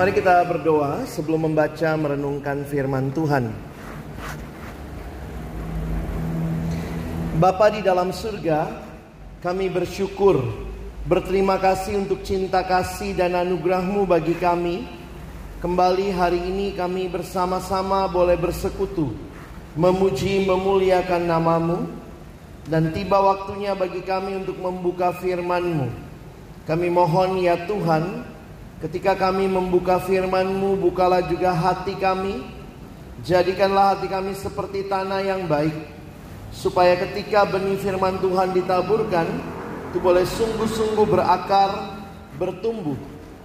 Mari kita berdoa sebelum membaca merenungkan firman Tuhan. Bapa di dalam surga Kami bersyukur Berterima kasih untuk cinta kasih dan anugerahmu bagi kami. Kembali hari ini kami bersama-sama boleh bersekutu Memuji memuliakan namamu. Dan tiba waktunya bagi kami untuk membuka firman-Mu. Kami mohon ya Tuhan Ketika kami membuka firman-Mu Bukalah juga hati kami. Jadikanlah hati kami seperti tanah yang baik Supaya ketika benih firman Tuhan ditaburkan Itu boleh sungguh-sungguh berakar Bertumbuh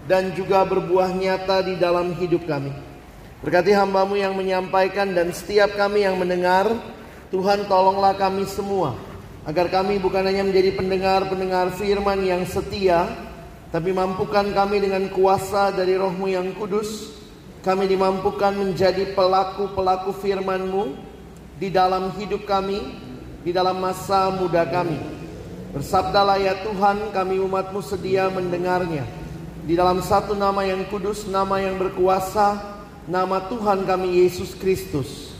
Dan juga berbuah nyata di dalam hidup kami. Berkati hambamu yang menyampaikan Dan setiap kami yang mendengar Tuhan tolonglah kami semua Agar kami bukan hanya menjadi pendengar-pendengar firman yang setia Tapi mampukan kami dengan kuasa dari rohmu yang kudus. Kami dimampukan menjadi pelaku-pelaku firman-Mu Di dalam hidup kami Di dalam masa muda kami. Bersabdalah ya Tuhan kami umatmu sedia mendengarnya. Di dalam satu nama yang kudus Nama yang berkuasa Nama Tuhan kami Yesus Kristus.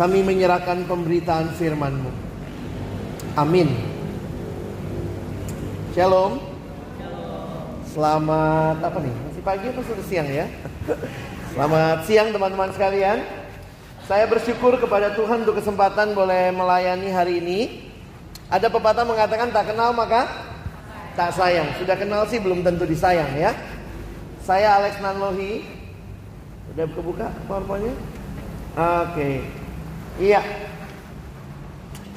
Kami menyerahkan pemberitaan firman-Mu. Amin. Shalom Selamat apa nih? Masih pagi atau sudah siang ya? Selamat siang teman-teman sekalian. Saya bersyukur kepada Tuhan untuk kesempatan boleh melayani hari ini. Ada pepatah mengatakan tak kenal maka tak sayang. Sudah kenal sih belum tentu disayang ya. Saya Alex Nanlohi. Udah kebuka powerpointnya? Oke. Iya.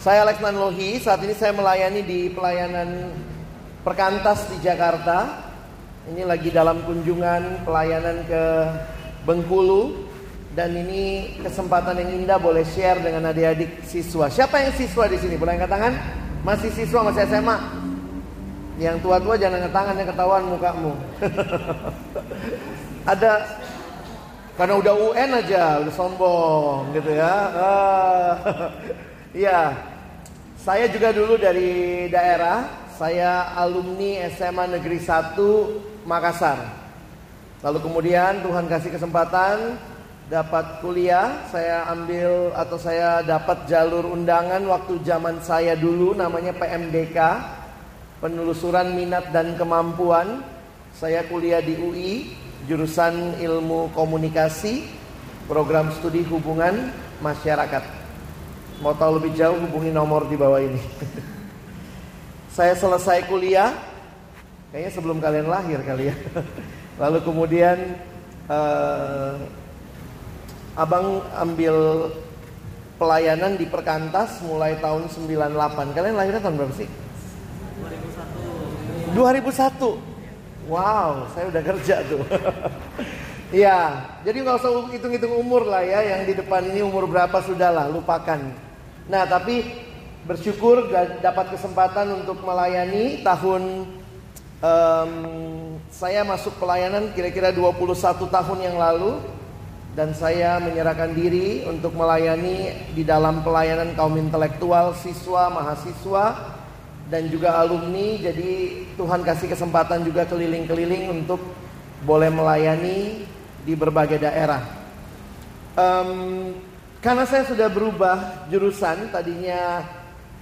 Saya Alex Nanlohi. Saat ini saya melayani di pelayanan Perkantas di Jakarta. Ini lagi dalam kunjungan pelayanan ke Bengkulu dan ini kesempatan yang indah boleh share dengan adik-adik siswa. Siapa yang siswa di sini? Boleh angkat tangan? Masih siswa, masih SMA? Yang tua-tua jangan angkat tangan yang ketahuan mukamu. Ada karena udah UN aja, udah sombong gitu ya. Ah, Iya. Saya juga dulu dari daerah, saya alumni SMA Negeri 1 Makassar. Lalu kemudian Tuhan kasih kesempatan dapat kuliah, saya ambil atau saya dapat jalur undangan waktu zaman saya dulu namanya PMDK, penelusuran minat dan kemampuan. Saya kuliah di UI, jurusan Ilmu Komunikasi, program studi hubungan masyarakat. Mau tahu lebih jauh hubungi nomor di bawah ini. Saya selesai kuliah, kayaknya sebelum kalian lahir kali ya. Lalu kemudian eh, abang ambil pelayanan di Perkantas mulai tahun 98. Kalian lahirnya tahun berapa sih? 2001. Wow, saya udah kerja tuh. Iya, jadi nggak usah hitung-hitung umur lah ya. Yang di depan ini umur berapa sudah lah, lupakan. Nah, tapi bersyukur dapat kesempatan untuk melayani tahun em, saya masuk pelayanan kira-kira 21 tahun yang lalu dan saya menyerahkan diri untuk melayani di dalam pelayanan kaum intelektual, siswa, mahasiswa dan juga alumni. Jadi Tuhan kasih kesempatan juga keliling-keliling untuk boleh melayani di berbagai daerah. Em, karena saya sudah berubah jurusan, tadinya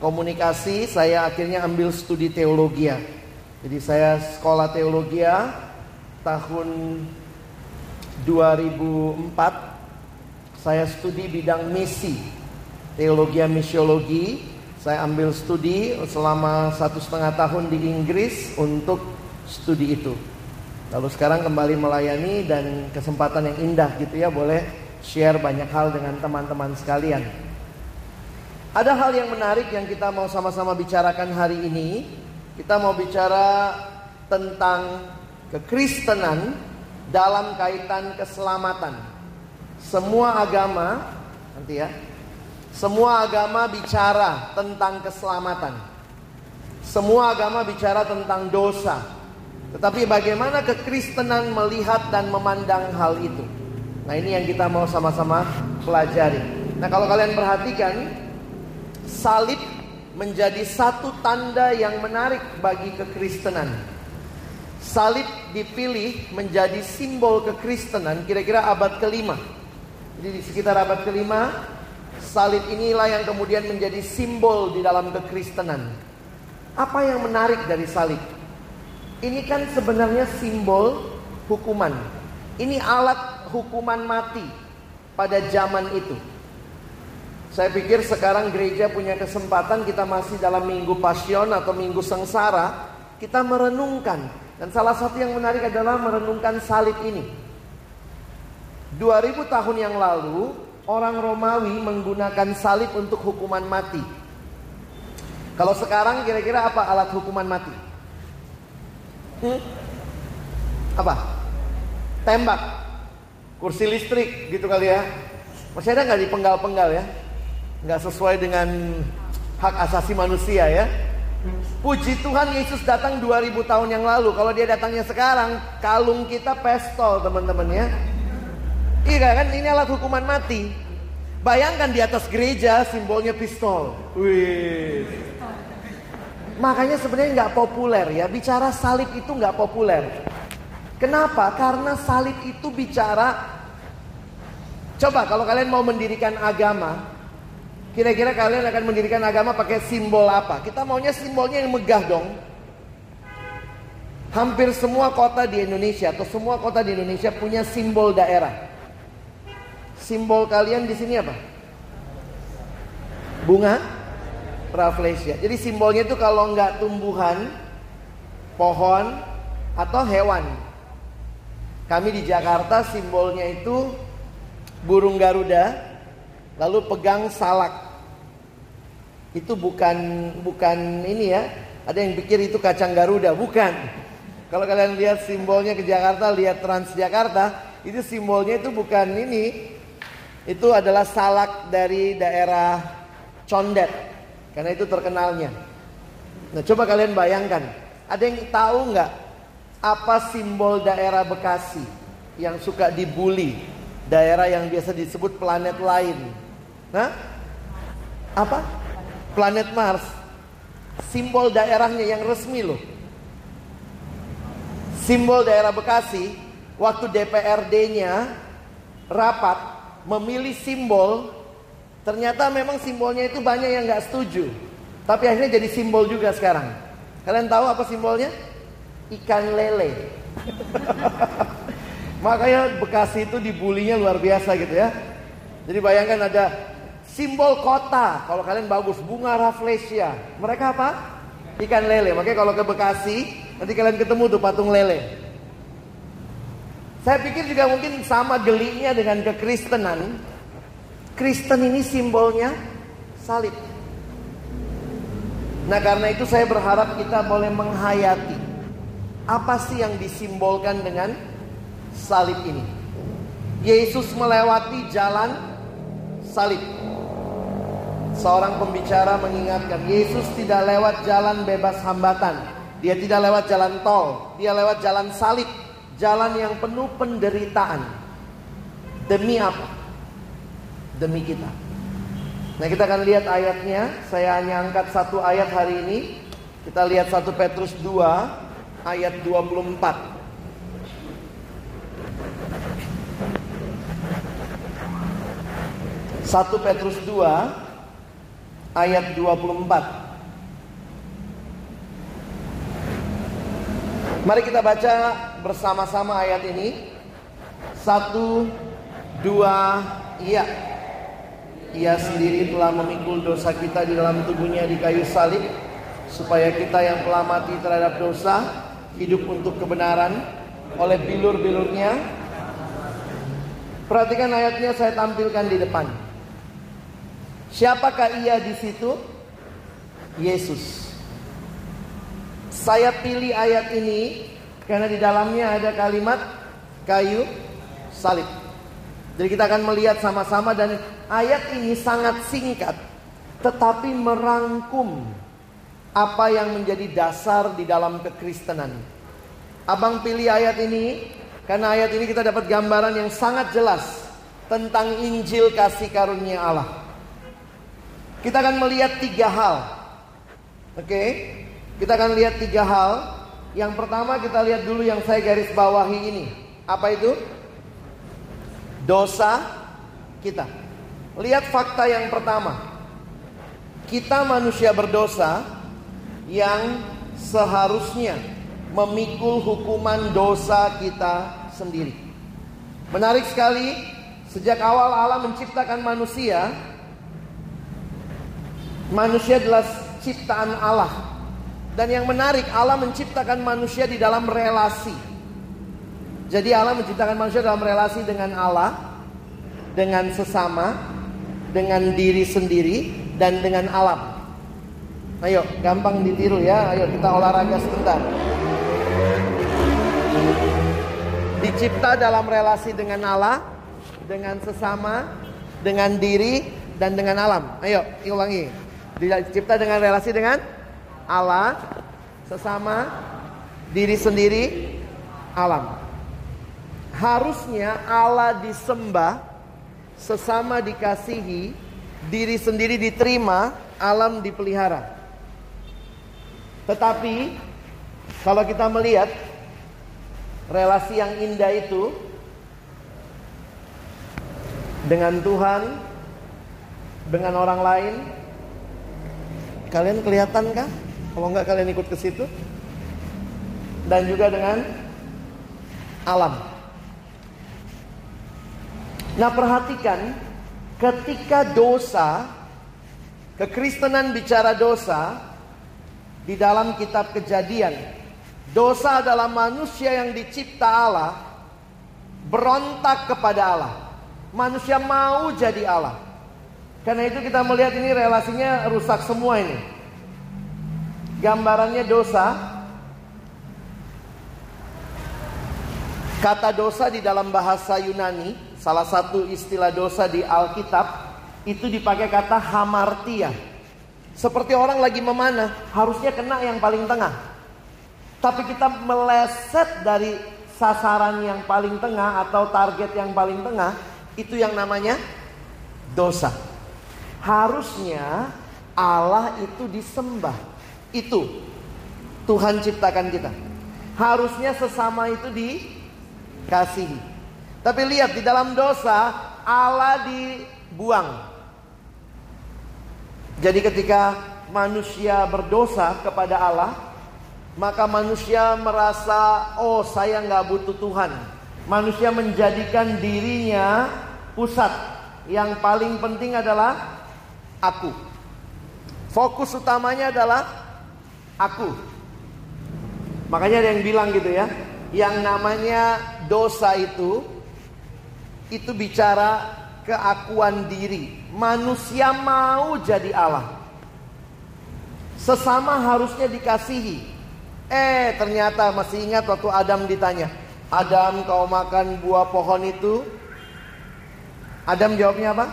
komunikasi, saya akhirnya ambil studi teologi. Jadi saya sekolah teologi tahun 2004 saya studi bidang misi teologi misiologi. Saya ambil studi selama satu setengah tahun di Inggris untuk studi itu. Lalu sekarang kembali melayani dan kesempatan yang indah gitu ya boleh share banyak hal dengan teman-teman sekalian. Ada hal yang menarik yang kita mau sama-sama bicarakan hari ini kita mau bicara tentang kekristenan dalam kaitan keselamatan. Semua agama, nanti ya, semua agama bicara tentang keselamatan. Semua agama bicara tentang dosa. Tetapi bagaimana kekristenan melihat dan memandang hal itu? Nah ini yang kita mau sama-sama pelajari. Nah kalau kalian perhatikan, salib menjadi satu tanda yang menarik bagi kekristenan. Salib dipilih menjadi simbol kekristenan kira-kira abad kelima. Jadi di sekitar abad kelima, salib inilah yang kemudian menjadi simbol di dalam kekristenan. Apa yang menarik dari salib? Ini kan sebenarnya simbol hukuman. Ini alat hukuman mati pada zaman itu. Saya pikir sekarang gereja punya kesempatan kita masih dalam minggu pasion atau minggu sengsara, kita merenungkan dan salah satu yang menarik adalah merenungkan salib ini. 2000 tahun yang lalu, orang Romawi menggunakan salib untuk hukuman mati. Kalau sekarang kira-kira apa alat hukuman mati? Hmm? Apa? Tembak. Kursi listrik gitu kali ya. Masih ada nggak di penggal-penggal ya? Nggak sesuai dengan hak asasi manusia ya. Puji Tuhan Yesus datang 2000 tahun yang lalu. Kalau dia datangnya sekarang, kalung kita pistol teman-teman ya. Iya kan ini alat hukuman mati. Bayangkan di atas gereja simbolnya pistol. Wih. Makanya sebenarnya nggak populer ya. Bicara salib itu nggak populer. Kenapa? Karena salib itu bicara. Coba kalau kalian mau mendirikan agama, Kira-kira kalian akan mendirikan agama pakai simbol apa? Kita maunya simbolnya yang megah dong. Hampir semua kota di Indonesia atau semua kota di Indonesia punya simbol daerah. Simbol kalian di sini apa? Bunga rafflesia. Jadi simbolnya itu kalau nggak tumbuhan, pohon atau hewan. Kami di Jakarta simbolnya itu burung garuda, lalu pegang salak. Itu bukan bukan ini ya. Ada yang pikir itu kacang Garuda, bukan. Kalau kalian lihat simbolnya ke Jakarta, lihat Transjakarta, itu simbolnya itu bukan ini. Itu adalah salak dari daerah Condet. Karena itu terkenalnya. Nah, coba kalian bayangkan, ada yang tahu nggak apa simbol daerah Bekasi yang suka dibully? Daerah yang biasa disebut planet lain. Nah, apa? Planet Mars. Simbol daerahnya yang resmi loh. Simbol daerah Bekasi, waktu DPRD-nya rapat memilih simbol, ternyata memang simbolnya itu banyak yang nggak setuju. Tapi akhirnya jadi simbol juga sekarang. Kalian tahu apa simbolnya? Ikan lele. Makanya Bekasi itu dibulinya luar biasa gitu ya. Jadi bayangkan ada Simbol kota, kalau kalian bagus, bunga rafflesia. Mereka apa? Ikan lele. Makanya kalau ke Bekasi, nanti kalian ketemu tuh patung lele. Saya pikir juga mungkin sama gelinya dengan kekristenan. Kristen ini simbolnya salib. Nah karena itu saya berharap kita boleh menghayati apa sih yang disimbolkan dengan salib ini. Yesus melewati jalan salib. Seorang pembicara mengingatkan, Yesus tidak lewat jalan bebas hambatan. Dia tidak lewat jalan tol, dia lewat jalan salib, jalan yang penuh penderitaan. Demi apa? Demi kita. Nah kita akan lihat ayatnya. Saya hanya angkat satu ayat hari ini. Kita lihat 1 Petrus 2 ayat 24. Satu Petrus 2 ayat 24. Mari kita baca bersama-sama ayat ini. Satu, dua, iya. Ia sendiri telah memikul dosa kita di dalam tubuhnya di kayu salib supaya kita yang telah mati terhadap dosa hidup untuk kebenaran oleh bilur-bilurnya. Perhatikan ayatnya saya tampilkan di depan. Siapakah ia di situ? Yesus. Saya pilih ayat ini karena di dalamnya ada kalimat kayu salib. Jadi kita akan melihat sama-sama dan ayat ini sangat singkat tetapi merangkum apa yang menjadi dasar di dalam kekristenan. Abang pilih ayat ini karena ayat ini kita dapat gambaran yang sangat jelas tentang Injil kasih karunia Allah. Kita akan melihat tiga hal. Oke, kita akan lihat tiga hal. Yang pertama kita lihat dulu yang saya garis bawahi ini. Apa itu? Dosa kita. Lihat fakta yang pertama. Kita manusia berdosa yang seharusnya memikul hukuman dosa kita sendiri. Menarik sekali, sejak awal Allah menciptakan manusia, manusia adalah ciptaan Allah. Dan yang menarik, Allah menciptakan manusia di dalam relasi. Jadi Allah menciptakan manusia dalam relasi dengan Allah, dengan sesama, dengan diri sendiri, dan dengan alam. Ayo, gampang ditiru ya. Ayo kita olahraga sebentar. Dicipta dalam relasi dengan Allah, dengan sesama, dengan diri, dan dengan alam. Ayo, ulangi. Dicipta dengan relasi dengan Allah, sesama, diri sendiri, alam. Harusnya Allah disembah, sesama dikasihi, diri sendiri diterima, alam dipelihara. Tetapi kalau kita melihat relasi yang indah itu dengan Tuhan, dengan orang lain, kalian kelihatan kah? Kalau enggak kalian ikut ke situ. Dan juga dengan alam. Nah, perhatikan ketika dosa kekristenan bicara dosa di dalam kitab Kejadian. Dosa adalah manusia yang dicipta Allah berontak kepada Allah. Manusia mau jadi Allah. Karena itu kita melihat ini relasinya rusak semua ini. Gambarannya dosa. Kata dosa di dalam bahasa Yunani, salah satu istilah dosa di Alkitab itu dipakai kata hamartia. Seperti orang lagi memanah, harusnya kena yang paling tengah. Tapi kita meleset dari sasaran yang paling tengah atau target yang paling tengah, itu yang namanya dosa. Harusnya Allah itu disembah. Itu Tuhan ciptakan kita. Harusnya sesama itu dikasihi. Tapi lihat di dalam dosa Allah dibuang. Jadi ketika manusia berdosa kepada Allah, maka manusia merasa, oh saya nggak butuh Tuhan. Manusia menjadikan dirinya pusat. Yang paling penting adalah aku. Fokus utamanya adalah aku. Makanya ada yang bilang gitu ya, yang namanya dosa itu itu bicara keakuan diri. Manusia mau jadi Allah. Sesama harusnya dikasihi. Eh, ternyata masih ingat waktu Adam ditanya, "Adam, kau makan buah pohon itu?" Adam jawabnya apa?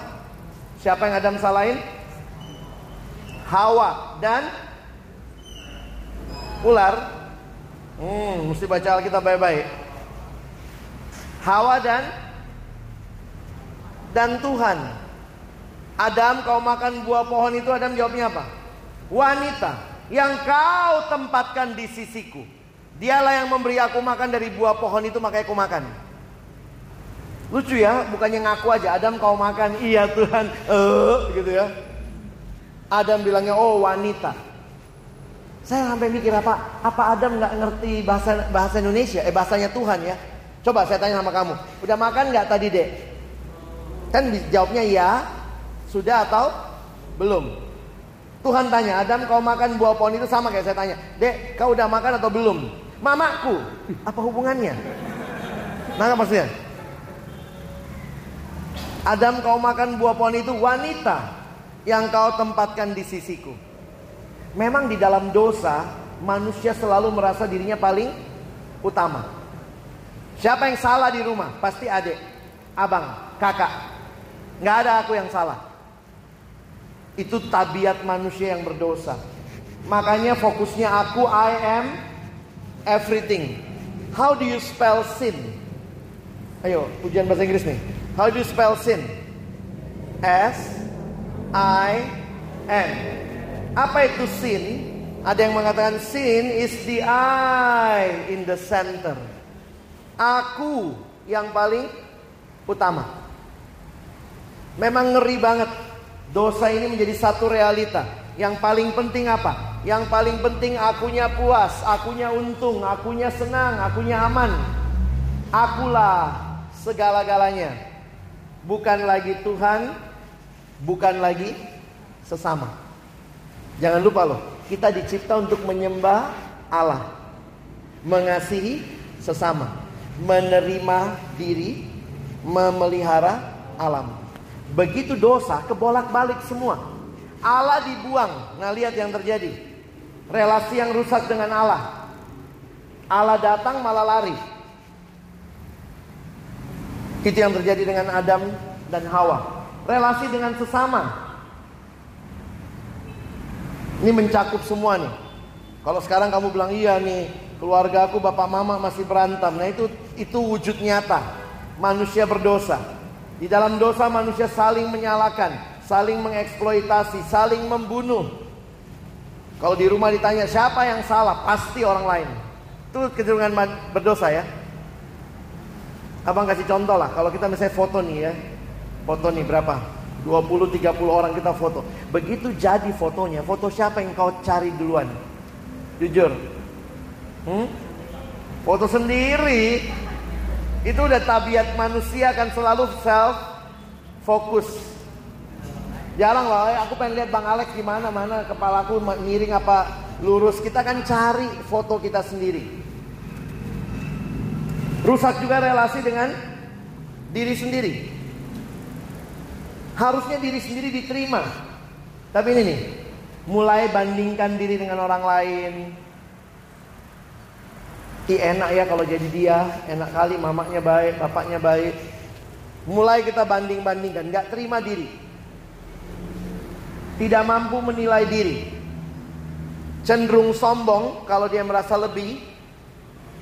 Siapa yang Adam salahin? Hawa dan ular. Hmm, mesti baca Alkitab baik-baik. Hawa dan dan Tuhan. Adam kau makan buah pohon itu Adam jawabnya apa? Wanita yang kau tempatkan di sisiku. Dialah yang memberi aku makan dari buah pohon itu makanya aku makan. Lucu ya, bukannya ngaku aja Adam kau makan, iya Tuhan, eh gitu ya. Adam bilangnya oh wanita. Saya sampai mikir apa? Apa Adam nggak ngerti bahasa bahasa Indonesia? Eh bahasanya Tuhan ya. Coba saya tanya sama kamu, udah makan nggak tadi dek? Kan jawabnya ya, sudah atau belum? Tuhan tanya, Adam kau makan buah pohon itu sama kayak saya tanya. Dek, kau udah makan atau belum? Mamaku. Apa hubungannya? Nah maksudnya? Adam kau makan buah pohon itu wanita yang kau tempatkan di sisiku. Memang di dalam dosa manusia selalu merasa dirinya paling utama. Siapa yang salah di rumah? Pasti adik, abang, kakak. Nggak ada aku yang salah. Itu tabiat manusia yang berdosa. Makanya fokusnya aku I am everything. How do you spell sin? Ayo, ujian bahasa Inggris nih. How do you spell sin? S I N. Apa itu sin? Ada yang mengatakan sin is the I in the center. Aku yang paling utama. Memang ngeri banget. Dosa ini menjadi satu realita. Yang paling penting apa? Yang paling penting akunya puas, akunya untung, akunya senang, akunya aman. Akulah segala-galanya. Bukan lagi Tuhan, bukan lagi sesama. Jangan lupa loh, kita dicipta untuk menyembah Allah. Mengasihi sesama, menerima diri, memelihara alam. Begitu dosa kebolak-balik semua. Allah dibuang. Nah, lihat yang terjadi. Relasi yang rusak dengan Allah. Allah datang malah lari. Itu yang terjadi dengan Adam dan Hawa. Relasi dengan sesama. Ini mencakup semua nih. Kalau sekarang kamu bilang iya nih, keluarga aku bapak mama masih berantem. Nah itu itu wujud nyata. Manusia berdosa. Di dalam dosa manusia saling menyalahkan, saling mengeksploitasi, saling membunuh. Kalau di rumah ditanya siapa yang salah, pasti orang lain. Itu kecenderungan berdosa ya. Abang kasih contoh lah, kalau kita misalnya foto nih ya. Foto nih berapa? 20-30 orang kita foto. Begitu jadi fotonya, foto siapa yang kau cari duluan? Jujur. Hmm? Foto sendiri. Itu udah tabiat manusia kan selalu self fokus. Jarang loh, eh, aku pengen lihat Bang Alex gimana, mana kepalaku miring apa lurus. Kita kan cari foto kita sendiri. Rusak juga relasi dengan diri sendiri. Harusnya diri sendiri diterima. Tapi ini nih, mulai bandingkan diri dengan orang lain. Ih enak ya kalau jadi dia, enak kali mamanya baik, bapaknya baik. Mulai kita banding-bandingkan, nggak terima diri. Tidak mampu menilai diri. Cenderung sombong kalau dia merasa lebih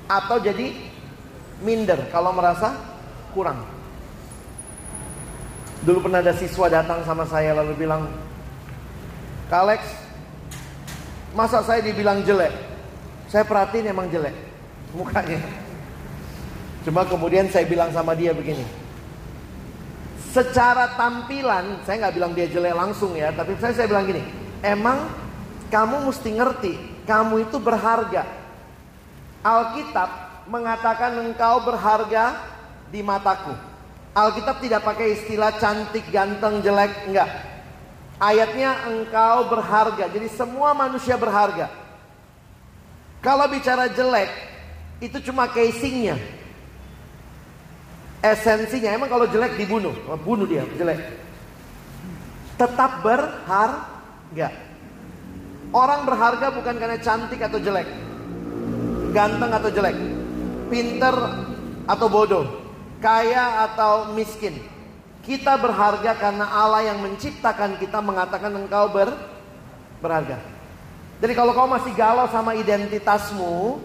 atau jadi minder kalau merasa kurang. Dulu pernah ada siswa datang sama saya lalu bilang, Kalex, masa saya dibilang jelek? Saya perhatiin emang jelek mukanya. Cuma kemudian saya bilang sama dia begini. Secara tampilan, saya nggak bilang dia jelek langsung ya, tapi saya saya bilang gini, emang kamu mesti ngerti, kamu itu berharga. Alkitab mengatakan engkau berharga di mataku. Alkitab tidak pakai istilah cantik, ganteng, jelek, enggak. Ayatnya engkau berharga. Jadi semua manusia berharga. Kalau bicara jelek, itu cuma casingnya. Esensinya, emang kalau jelek dibunuh. Oh, Bunuh dia, jelek. Tetap berharga. Orang berharga bukan karena cantik atau jelek. Ganteng atau jelek. Pinter atau bodoh. Kaya atau miskin. Kita berharga karena Allah yang menciptakan kita mengatakan engkau ber, berharga. Jadi kalau kau masih galau sama identitasmu,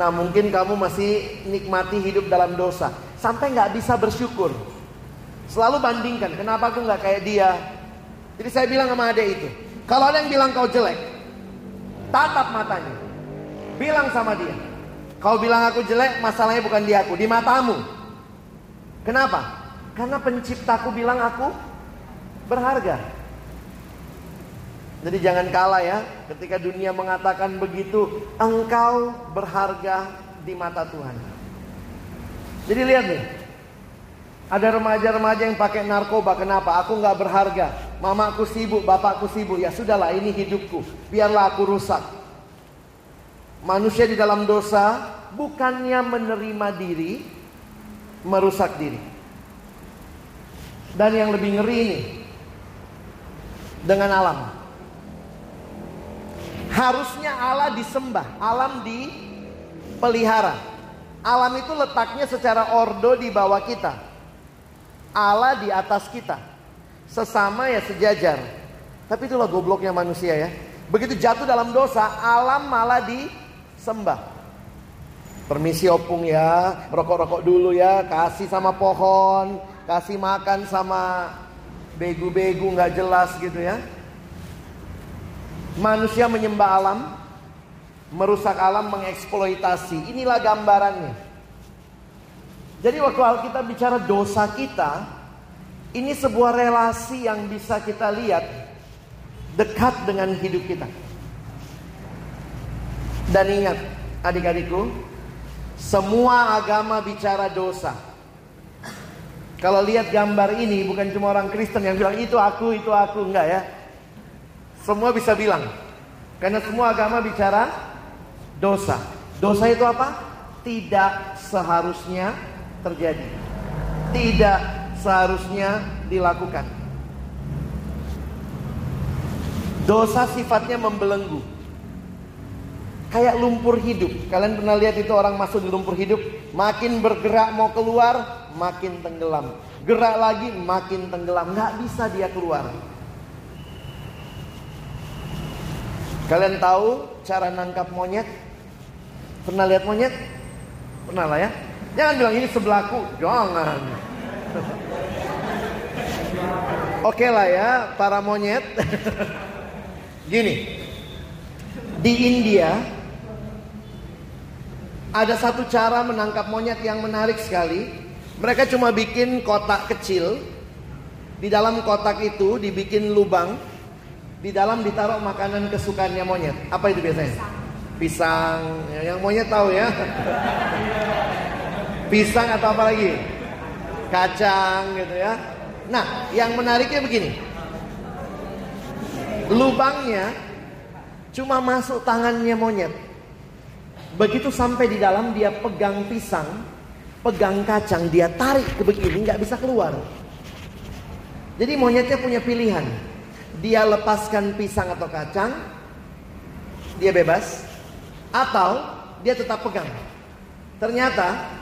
nah mungkin kamu masih nikmati hidup dalam dosa, sampai nggak bisa bersyukur. Selalu bandingkan, kenapa aku nggak kayak dia? Jadi saya bilang sama adek itu, kalau ada yang bilang kau jelek, tatap matanya, bilang sama dia, kau bilang aku jelek, masalahnya bukan di aku, di matamu. Kenapa? Karena penciptaku bilang aku berharga. Jadi jangan kalah ya ketika dunia mengatakan begitu, engkau berharga di mata Tuhan. Jadi lihat nih. Ada remaja-remaja yang pakai narkoba, kenapa? Aku nggak berharga. Mamaku sibuk, bapakku sibuk. Ya sudahlah, ini hidupku. Biarlah aku rusak. Manusia di dalam dosa bukannya menerima diri, merusak diri. Dan yang lebih ngeri ini dengan alam. Harusnya Allah disembah, alam dipelihara. Alam itu letaknya secara ordo di bawah kita. Allah di atas kita. Sesama ya sejajar. Tapi itulah gobloknya manusia ya. Begitu jatuh dalam dosa, alam malah disembah. Permisi opung ya, rokok-rokok dulu ya, kasih sama pohon, kasih makan sama begu-begu nggak jelas gitu ya. Manusia menyembah alam, merusak alam, mengeksploitasi. Inilah gambarannya. Jadi waktu Alkitab bicara dosa kita, ini sebuah relasi yang bisa kita lihat dekat dengan hidup kita. Dan ingat, adik-adikku, semua agama bicara dosa. Kalau lihat gambar ini bukan cuma orang Kristen yang bilang itu aku, itu aku, enggak ya. Semua bisa bilang. Karena semua agama bicara dosa. Dosa itu apa? Tidak seharusnya terjadi. Tidak seharusnya dilakukan. Dosa sifatnya membelenggu. Kayak lumpur hidup. Kalian pernah lihat itu orang masuk di lumpur hidup, makin bergerak mau keluar, makin tenggelam. Gerak lagi, makin tenggelam. Nggak bisa dia keluar. Kalian tahu cara nangkap monyet? Pernah lihat monyet? Pernah lah ya. Jangan bilang ini sebelahku, jangan. Oke lah ya, para monyet. Gini, di India ada satu cara menangkap monyet yang menarik sekali. Mereka cuma bikin kotak kecil. Di dalam kotak itu dibikin lubang. Di dalam ditaruh makanan kesukaannya monyet. Apa itu biasanya? Pisang. Ya, Yang monyet tahu ya. Pisang atau apa lagi? Kacang gitu ya. Nah, yang menariknya begini. Lubangnya cuma masuk tangannya monyet. Begitu sampai di dalam dia pegang pisang, pegang kacang, dia tarik ke begini nggak bisa keluar. Jadi monyetnya punya pilihan. Dia lepaskan pisang atau kacang, dia bebas, atau dia tetap pegang. Ternyata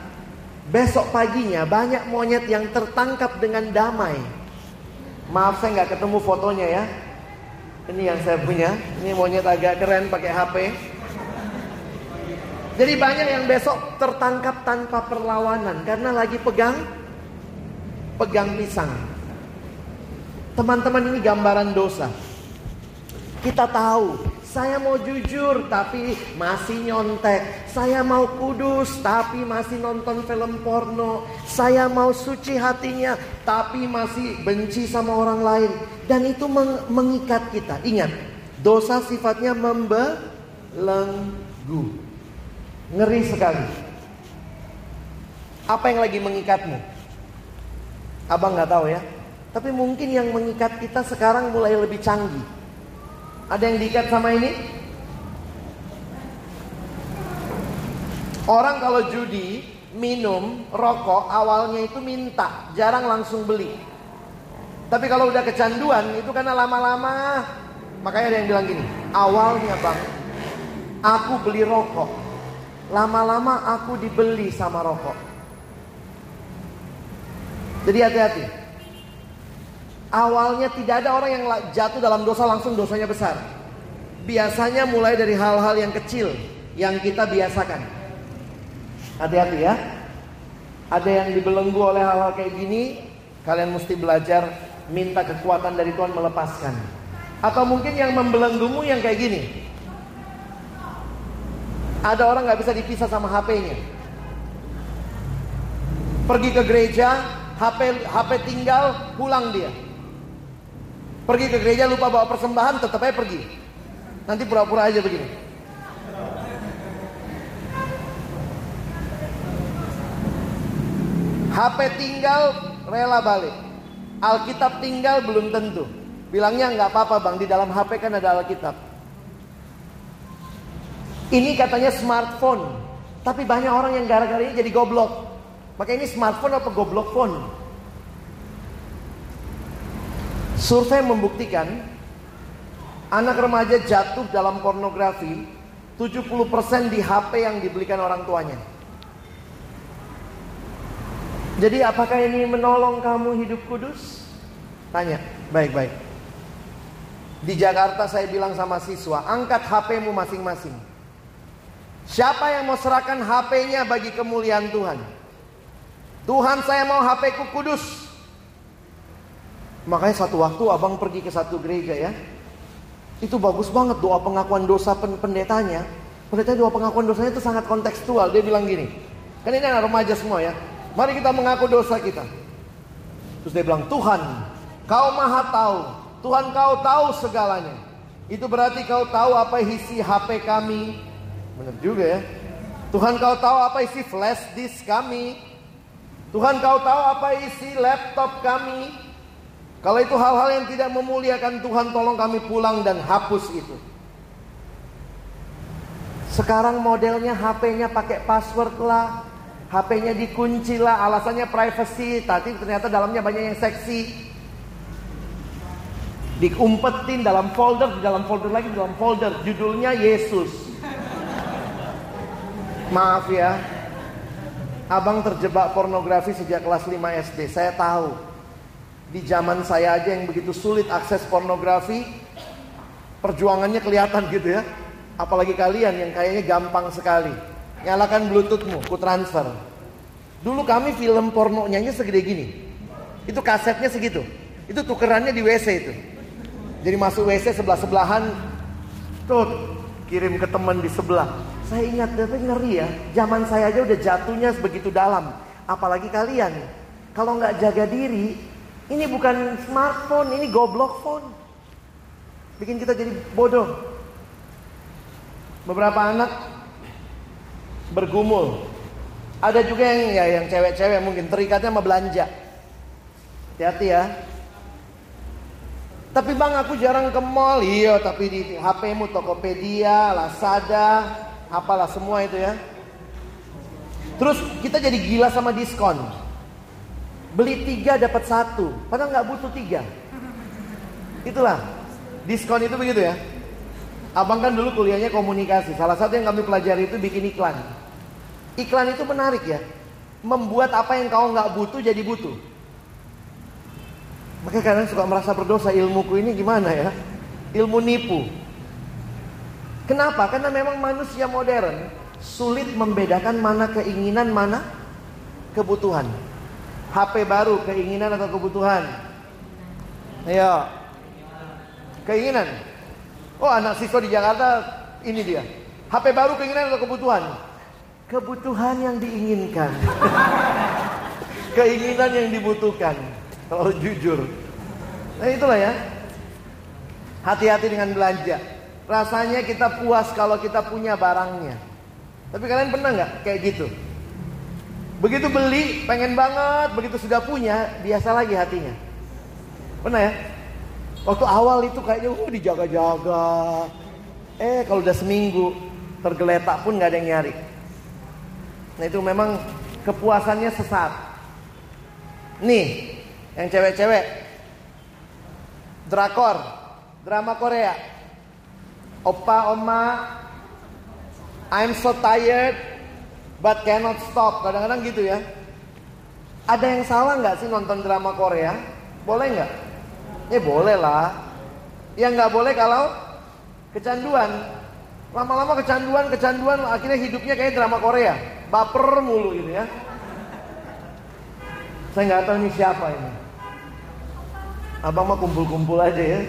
besok paginya banyak monyet yang tertangkap dengan damai. Maaf saya nggak ketemu fotonya ya. Ini yang saya punya. Ini monyet agak keren pakai HP. Jadi banyak yang besok tertangkap tanpa perlawanan karena lagi pegang pegang pisang. Teman-teman ini gambaran dosa. Kita tahu, saya mau jujur tapi masih nyontek. Saya mau kudus tapi masih nonton film porno. Saya mau suci hatinya tapi masih benci sama orang lain. Dan itu meng- mengikat kita. Ingat, dosa sifatnya membelenggu. Ngeri sekali. Apa yang lagi mengikatmu? Abang nggak tahu ya. Tapi mungkin yang mengikat kita sekarang mulai lebih canggih. Ada yang diikat sama ini? Orang kalau judi, minum, rokok, awalnya itu minta, jarang langsung beli. Tapi kalau udah kecanduan, itu karena lama-lama. Makanya ada yang bilang gini, awalnya bang, aku beli rokok. Lama-lama aku dibeli sama rokok. Jadi hati-hati. Awalnya tidak ada orang yang jatuh dalam dosa langsung dosanya besar. Biasanya mulai dari hal-hal yang kecil yang kita biasakan. Hati-hati ya. Ada yang dibelenggu oleh hal-hal kayak gini, kalian mesti belajar minta kekuatan dari Tuhan melepaskan. Atau mungkin yang membelenggumu yang kayak gini. Ada orang nggak bisa dipisah sama HP-nya. Pergi ke gereja, HP HP tinggal, pulang dia. Pergi ke gereja lupa bawa persembahan, tetap aja pergi. Nanti pura-pura aja begini. HP tinggal, rela balik. Alkitab tinggal belum tentu. Bilangnya nggak apa-apa bang, di dalam HP kan ada Alkitab. Ini katanya smartphone, tapi banyak orang yang gara-gara ini jadi goblok. Maka ini smartphone apa goblok phone? Survei membuktikan anak remaja jatuh dalam pornografi 70% di HP yang dibelikan orang tuanya. Jadi apakah ini menolong kamu hidup kudus? Tanya, baik-baik. Di Jakarta saya bilang sama siswa, angkat HP-mu masing-masing. Siapa yang mau serahkan HP-nya bagi kemuliaan Tuhan? Tuhan saya mau HP-ku kudus. Makanya satu waktu abang pergi ke satu gereja ya. Itu bagus banget doa pengakuan dosa pendetanya. Pendetanya doa pengakuan dosanya itu sangat kontekstual. Dia bilang gini. Kan ini anak remaja semua ya. Mari kita mengaku dosa kita. Terus dia bilang, Tuhan, kau maha tahu. Tuhan kau tahu segalanya. Itu berarti kau tahu apa isi HP kami. Benar juga ya. Tuhan kau tahu apa isi flash disk kami. Tuhan kau tahu apa isi laptop kami. Kalau itu hal-hal yang tidak memuliakan Tuhan, tolong kami pulang dan hapus itu. Sekarang modelnya HP-nya pakai password lah, HP-nya dikunci lah, alasannya privacy, tapi ternyata dalamnya banyak yang seksi. Diumpetin dalam folder, di dalam folder lagi, di dalam folder, judulnya Yesus. Maaf ya, abang terjebak pornografi sejak kelas 5 SD, saya tahu. Di zaman saya aja yang begitu sulit akses pornografi, perjuangannya kelihatan gitu ya. Apalagi kalian yang kayaknya gampang sekali. Nyalakan bluetoothmu, ku transfer. Dulu kami film pornonya segede gini. Itu kasetnya segitu. Itu tukerannya di WC itu. Jadi masuk WC sebelah-sebelahan. Tuh, kirim ke teman di sebelah. Saya ingat, tapi ngeri ya. Zaman saya aja udah jatuhnya begitu dalam. Apalagi kalian. Kalau nggak jaga diri, ini bukan smartphone, ini goblok phone. Bikin kita jadi bodoh. Beberapa anak bergumul. Ada juga yang ya yang cewek-cewek mungkin terikatnya sama belanja. Hati-hati ya. Tapi bang aku jarang ke mall. Iya tapi di HP-mu Tokopedia, Lazada, apalah semua itu ya. Terus kita jadi gila sama diskon. Beli tiga dapat satu. Padahal nggak butuh tiga. Itulah. Diskon itu begitu ya. Abang kan dulu kuliahnya komunikasi. Salah satu yang kami pelajari itu bikin iklan. Iklan itu menarik ya. Membuat apa yang kau nggak butuh jadi butuh. Makanya kadang suka merasa berdosa ilmuku ini gimana ya? Ilmu nipu. Kenapa? Karena memang manusia modern sulit membedakan mana keinginan, mana kebutuhan. HP baru keinginan atau kebutuhan? Ayo. Keinginan. Oh anak siswa di Jakarta ini dia. HP baru keinginan atau kebutuhan? Kebutuhan yang diinginkan. Keinginan yang dibutuhkan. Kalau jujur. Nah itulah ya. Hati-hati dengan belanja. Rasanya kita puas kalau kita punya barangnya. Tapi kalian pernah nggak kayak gitu? Begitu beli, pengen banget. Begitu sudah punya, biasa lagi hatinya. Pernah ya? Waktu awal itu kayaknya uh, dijaga-jaga. Eh kalau udah seminggu tergeletak pun nggak ada yang nyari. Nah itu memang kepuasannya sesat. Nih, yang cewek-cewek. Drakor, drama Korea. Opa, oma, I'm so tired but cannot stop. Kadang-kadang gitu ya. Ada yang salah nggak sih nonton drama Korea? Boleh nggak? Ya boleh lah. Yang nggak boleh kalau kecanduan. Lama-lama kecanduan, kecanduan, akhirnya hidupnya kayak drama Korea. Baper mulu gitu ya. Saya nggak tahu ini siapa ini. Abang mah kumpul-kumpul aja ya.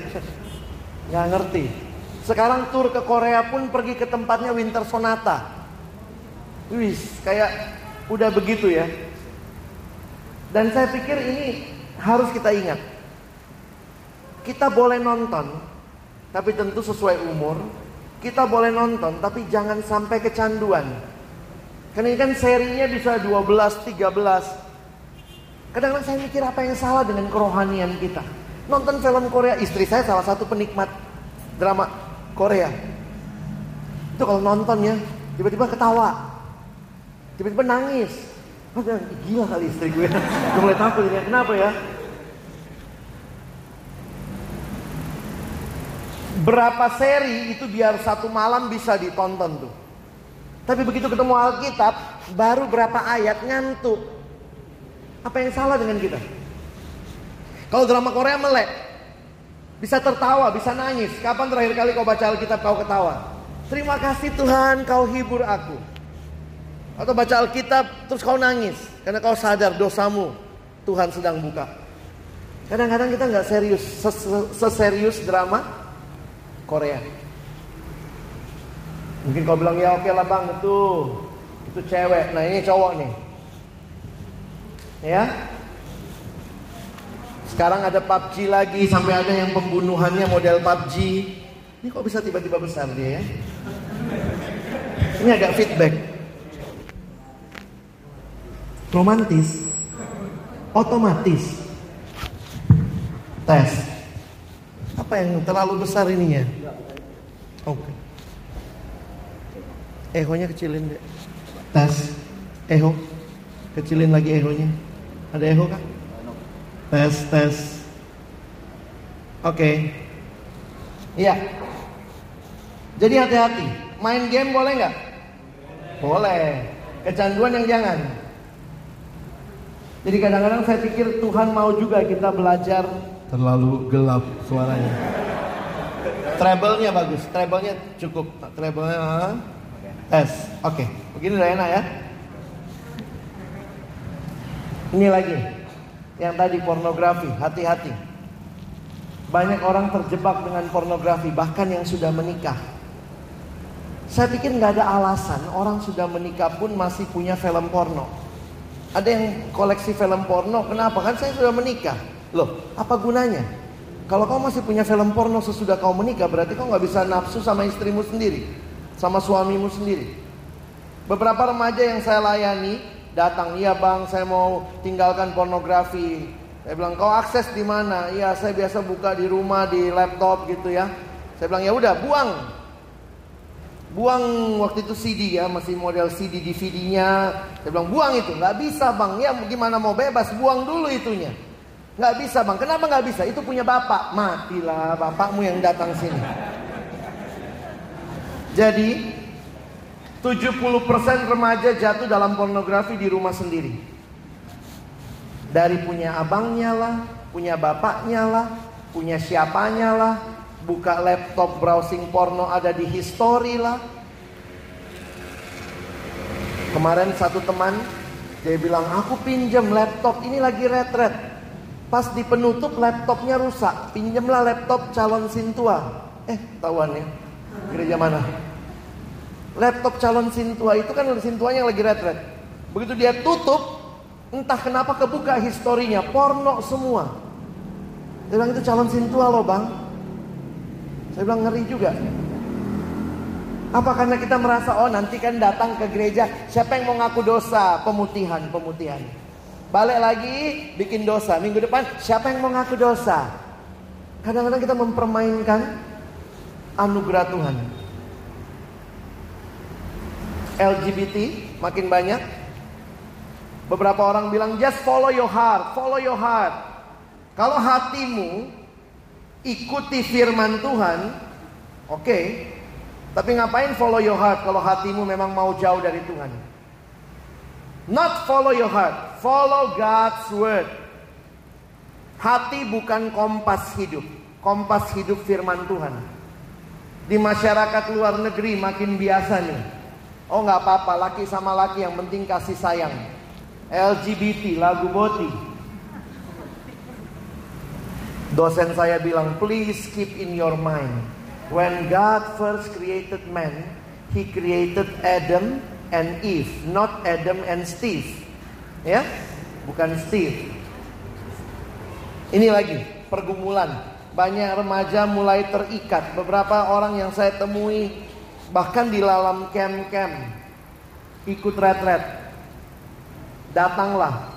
Nggak ngerti. Sekarang tur ke Korea pun pergi ke tempatnya Winter Sonata. Wis, kayak udah begitu ya. Dan saya pikir ini harus kita ingat. Kita boleh nonton, tapi tentu sesuai umur. Kita boleh nonton, tapi jangan sampai kecanduan. Karena ini kan serinya bisa 12, 13. Kadang-kadang saya mikir apa yang salah dengan kerohanian kita. Nonton film Korea, istri saya salah satu penikmat drama Korea. Itu kalau nontonnya, tiba-tiba ketawa. Tiba-tiba nangis. Oh, gila kali istri gue. Gue mulai takut ini. Kenapa ya? Berapa seri itu biar satu malam bisa ditonton tuh. Tapi begitu ketemu Alkitab, baru berapa ayat ngantuk. Apa yang salah dengan kita? Kalau drama Korea melek, bisa tertawa, bisa nangis. Kapan terakhir kali kau baca Alkitab kau ketawa? Terima kasih Tuhan kau hibur aku. Atau baca Alkitab terus kau nangis karena kau sadar dosamu Tuhan sedang buka. Kadang-kadang kita nggak serius, ses- seserius drama Korea. Mungkin kau bilang ya oke lah bang itu itu cewek. Nah ini cowok nih. Ya. Sekarang ada PUBG lagi sampai ada yang pembunuhannya model PUBG. Ini kok bisa tiba-tiba besar dia ya? Ini agak feedback. Romantis. Otomatis. Tes. Apa yang terlalu besar ininya? Oke. Ehonya kecilin deh. Tes. Eho. Kecilin lagi ehonya. Ada eho kah? Tes, tes. Oke. Iya. Jadi hati-hati. Main game boleh nggak? Boleh. Kecanduan yang jangan. Jadi kadang-kadang saya pikir Tuhan mau juga kita belajar terlalu gelap suaranya. Treble-nya bagus, treble-nya cukup. Treble-nya ah. S. Oke, begini udah enak ya. Ini lagi. Yang tadi pornografi, hati-hati. Banyak orang terjebak dengan pornografi, bahkan yang sudah menikah. Saya pikir nggak ada alasan orang sudah menikah pun masih punya film porno. Ada yang koleksi film porno, kenapa? Kan saya sudah menikah. Loh, apa gunanya? Kalau kau masih punya film porno sesudah kau menikah, berarti kau nggak bisa nafsu sama istrimu sendiri, sama suamimu sendiri. Beberapa remaja yang saya layani datang, iya bang, saya mau tinggalkan pornografi. Saya bilang, kau akses di mana? Iya, saya biasa buka di rumah, di laptop gitu ya. Saya bilang, ya udah, buang. Buang waktu itu CD ya, masih model CD DVD-nya. Saya bilang, buang itu. Nggak bisa bang, ya gimana mau bebas, buang dulu itunya. Nggak bisa bang, kenapa nggak bisa? Itu punya bapak. Matilah bapakmu yang datang sini. Jadi 70% remaja jatuh dalam pornografi di rumah sendiri. Dari punya abangnya lah, punya bapaknya lah, punya siapanya lah, buka laptop browsing porno ada di history lah. Kemarin satu teman dia bilang aku pinjam laptop ini lagi retret. Pas di penutup laptopnya rusak, pinjamlah laptop calon sintua. Eh, tahuan ya. Gereja mana? Laptop calon sintua itu kan sintuanya yang lagi retret. Begitu dia tutup, entah kenapa kebuka historinya, porno semua. Dia bilang itu calon sintua loh bang. Saya bilang ngeri juga. Apa karena kita merasa oh nanti kan datang ke gereja siapa yang mau ngaku dosa pemutihan pemutihan. Balik lagi bikin dosa. Minggu depan siapa yang mau ngaku dosa? Kadang-kadang kita mempermainkan anugerah Tuhan. LGBT makin banyak. Beberapa orang bilang just follow your heart, follow your heart. Kalau hatimu ikuti firman Tuhan, oke. Okay. Tapi ngapain follow your heart kalau hatimu memang mau jauh dari Tuhan? Not follow your heart, follow God's word. Hati bukan kompas hidup, kompas hidup firman Tuhan. Di masyarakat luar negeri makin biasa nih. Oh nggak apa-apa, laki sama laki yang penting kasih sayang. LGBT, lagu boti. Dosen saya bilang, please keep in your mind. When God first created man, He created Adam and Eve, not Adam and Steve. Ya, bukan Steve. Ini lagi pergumulan. Banyak remaja mulai terikat. Beberapa orang yang saya temui bahkan di dalam camp-camp ikut retret. Datanglah.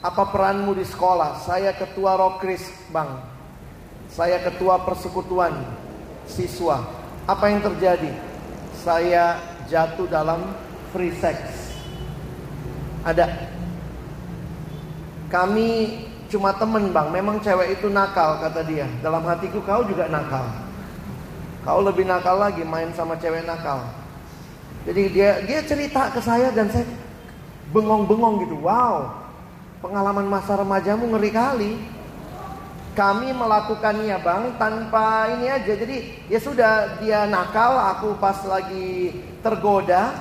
Apa peranmu di sekolah? Saya ketua Rokris, Bang. Saya ketua persekutuan siswa. Apa yang terjadi? Saya jatuh dalam free sex. Ada. Kami cuma temen bang, memang cewek itu nakal kata dia. Dalam hatiku kau juga nakal. Kau lebih nakal lagi main sama cewek nakal. Jadi dia dia cerita ke saya dan saya bengong-bengong gitu. Wow, pengalaman masa remajamu ngeri kali. Kami melakukannya bang tanpa ini aja. Jadi ya sudah dia nakal, aku pas lagi tergoda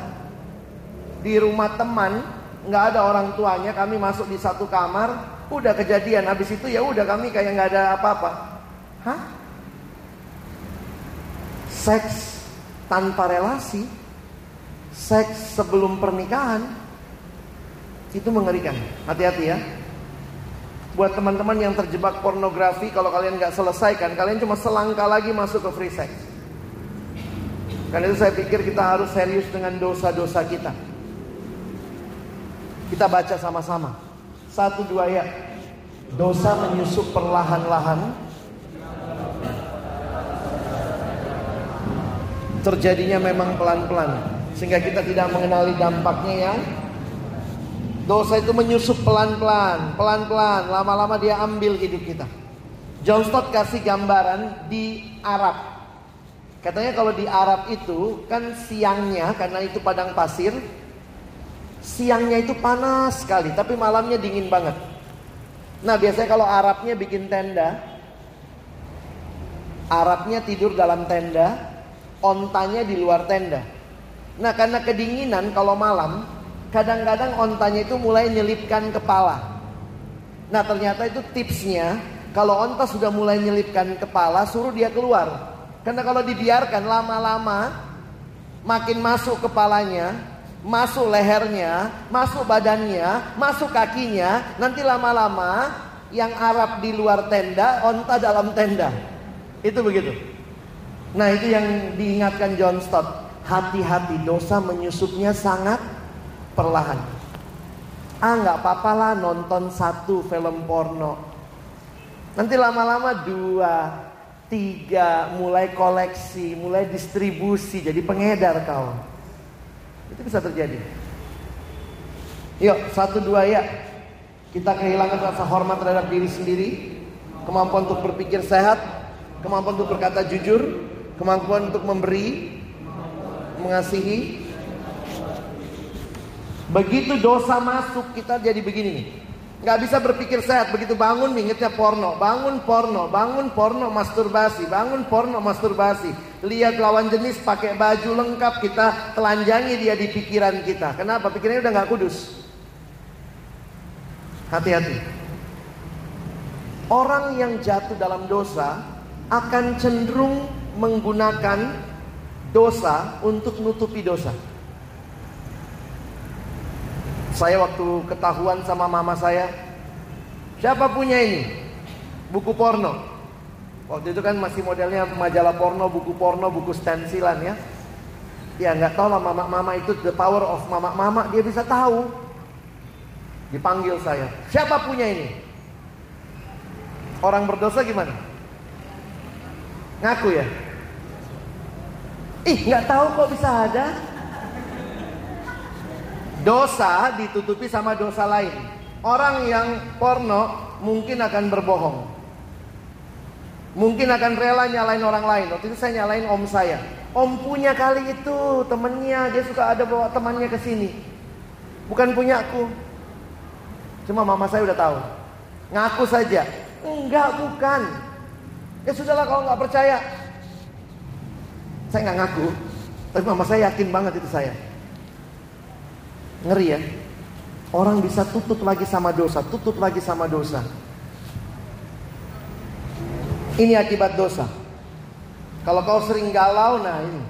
di rumah teman, nggak ada orang tuanya. Kami masuk di satu kamar, udah kejadian. Habis itu ya udah kami kayak nggak ada apa-apa. Hah? Seks tanpa relasi, seks sebelum pernikahan, itu mengerikan. Hati-hati ya. Buat teman-teman yang terjebak pornografi, kalau kalian nggak selesaikan, kalian cuma selangkah lagi masuk ke free sex. Karena itu saya pikir kita harus serius dengan dosa-dosa kita. Kita baca sama-sama. Satu dua ya. Dosa menyusup perlahan-lahan. Terjadinya memang pelan-pelan. Sehingga kita tidak mengenali dampaknya yang Dosa itu menyusup pelan-pelan, pelan-pelan, lama-lama dia ambil hidup kita. John Stott kasih gambaran di Arab. Katanya kalau di Arab itu kan siangnya karena itu padang pasir, siangnya itu panas sekali, tapi malamnya dingin banget. Nah biasanya kalau Arabnya bikin tenda, Arabnya tidur dalam tenda, ontanya di luar tenda. Nah karena kedinginan kalau malam kadang-kadang ontanya itu mulai nyelipkan kepala. Nah ternyata itu tipsnya, kalau onta sudah mulai nyelipkan kepala, suruh dia keluar. Karena kalau dibiarkan lama-lama, makin masuk kepalanya, masuk lehernya, masuk badannya, masuk kakinya, nanti lama-lama yang Arab di luar tenda, onta dalam tenda. Itu begitu. Nah itu yang diingatkan John Stott. Hati-hati dosa menyusupnya sangat perlahan. Ah nggak apa-apa lah nonton satu film porno. Nanti lama-lama dua, tiga, mulai koleksi, mulai distribusi, jadi pengedar kau. Itu bisa terjadi. Yuk, satu dua ya. Kita kehilangan rasa hormat terhadap diri sendiri, kemampuan untuk berpikir sehat, kemampuan untuk berkata jujur, kemampuan untuk memberi, mengasihi, Begitu dosa masuk kita jadi begini nih. Gak bisa berpikir sehat. Begitu bangun ingetnya porno. Bangun porno. Bangun porno masturbasi. Bangun porno masturbasi. Lihat lawan jenis pakai baju lengkap. Kita telanjangi dia di pikiran kita. Kenapa? Pikirannya udah gak kudus. Hati-hati. Orang yang jatuh dalam dosa akan cenderung menggunakan dosa untuk nutupi dosa. Saya waktu ketahuan sama mama saya, siapa punya ini? Buku porno. Waktu itu kan masih modelnya majalah porno, buku porno, buku stensilan ya. Ya nggak tahu lah mama-mama itu the power of mama-mama dia bisa tahu. Dipanggil saya. Siapa punya ini? Orang berdosa gimana? Ngaku ya? Ih, nggak tahu kok bisa ada. Dosa ditutupi sama dosa lain. Orang yang porno mungkin akan berbohong. Mungkin akan rela nyalain orang lain. Waktu itu saya nyalain om saya. Om punya kali itu temennya, dia suka ada bawa temannya ke sini. Bukan punyaku. Cuma mama saya udah tahu. Ngaku saja. Enggak, bukan. Ya sudahlah kalau nggak percaya. Saya nggak ngaku. Tapi mama saya yakin banget itu saya. Ngeri ya. Orang bisa tutup lagi sama dosa, tutup lagi sama dosa. Ini akibat dosa. Kalau kau sering galau, nah ini.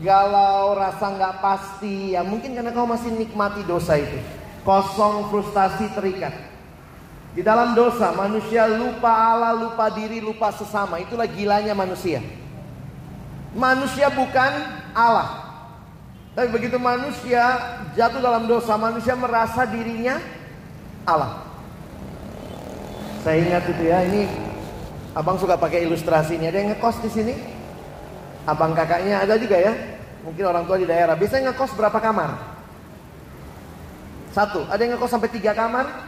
Galau, rasa nggak pasti, ya mungkin karena kau masih nikmati dosa itu. Kosong, frustasi, terikat. Di dalam dosa, manusia lupa Allah, lupa diri, lupa sesama. Itulah gilanya manusia. Manusia bukan Allah. Tapi begitu manusia jatuh dalam dosa, manusia merasa dirinya Allah. Saya ingat itu ya, ini abang suka pakai ilustrasi ini. Ada yang ngekos di sini? Abang kakaknya ada juga ya? Mungkin orang tua di daerah. Biasanya ngekos berapa kamar? Satu. Ada yang ngekos sampai tiga kamar?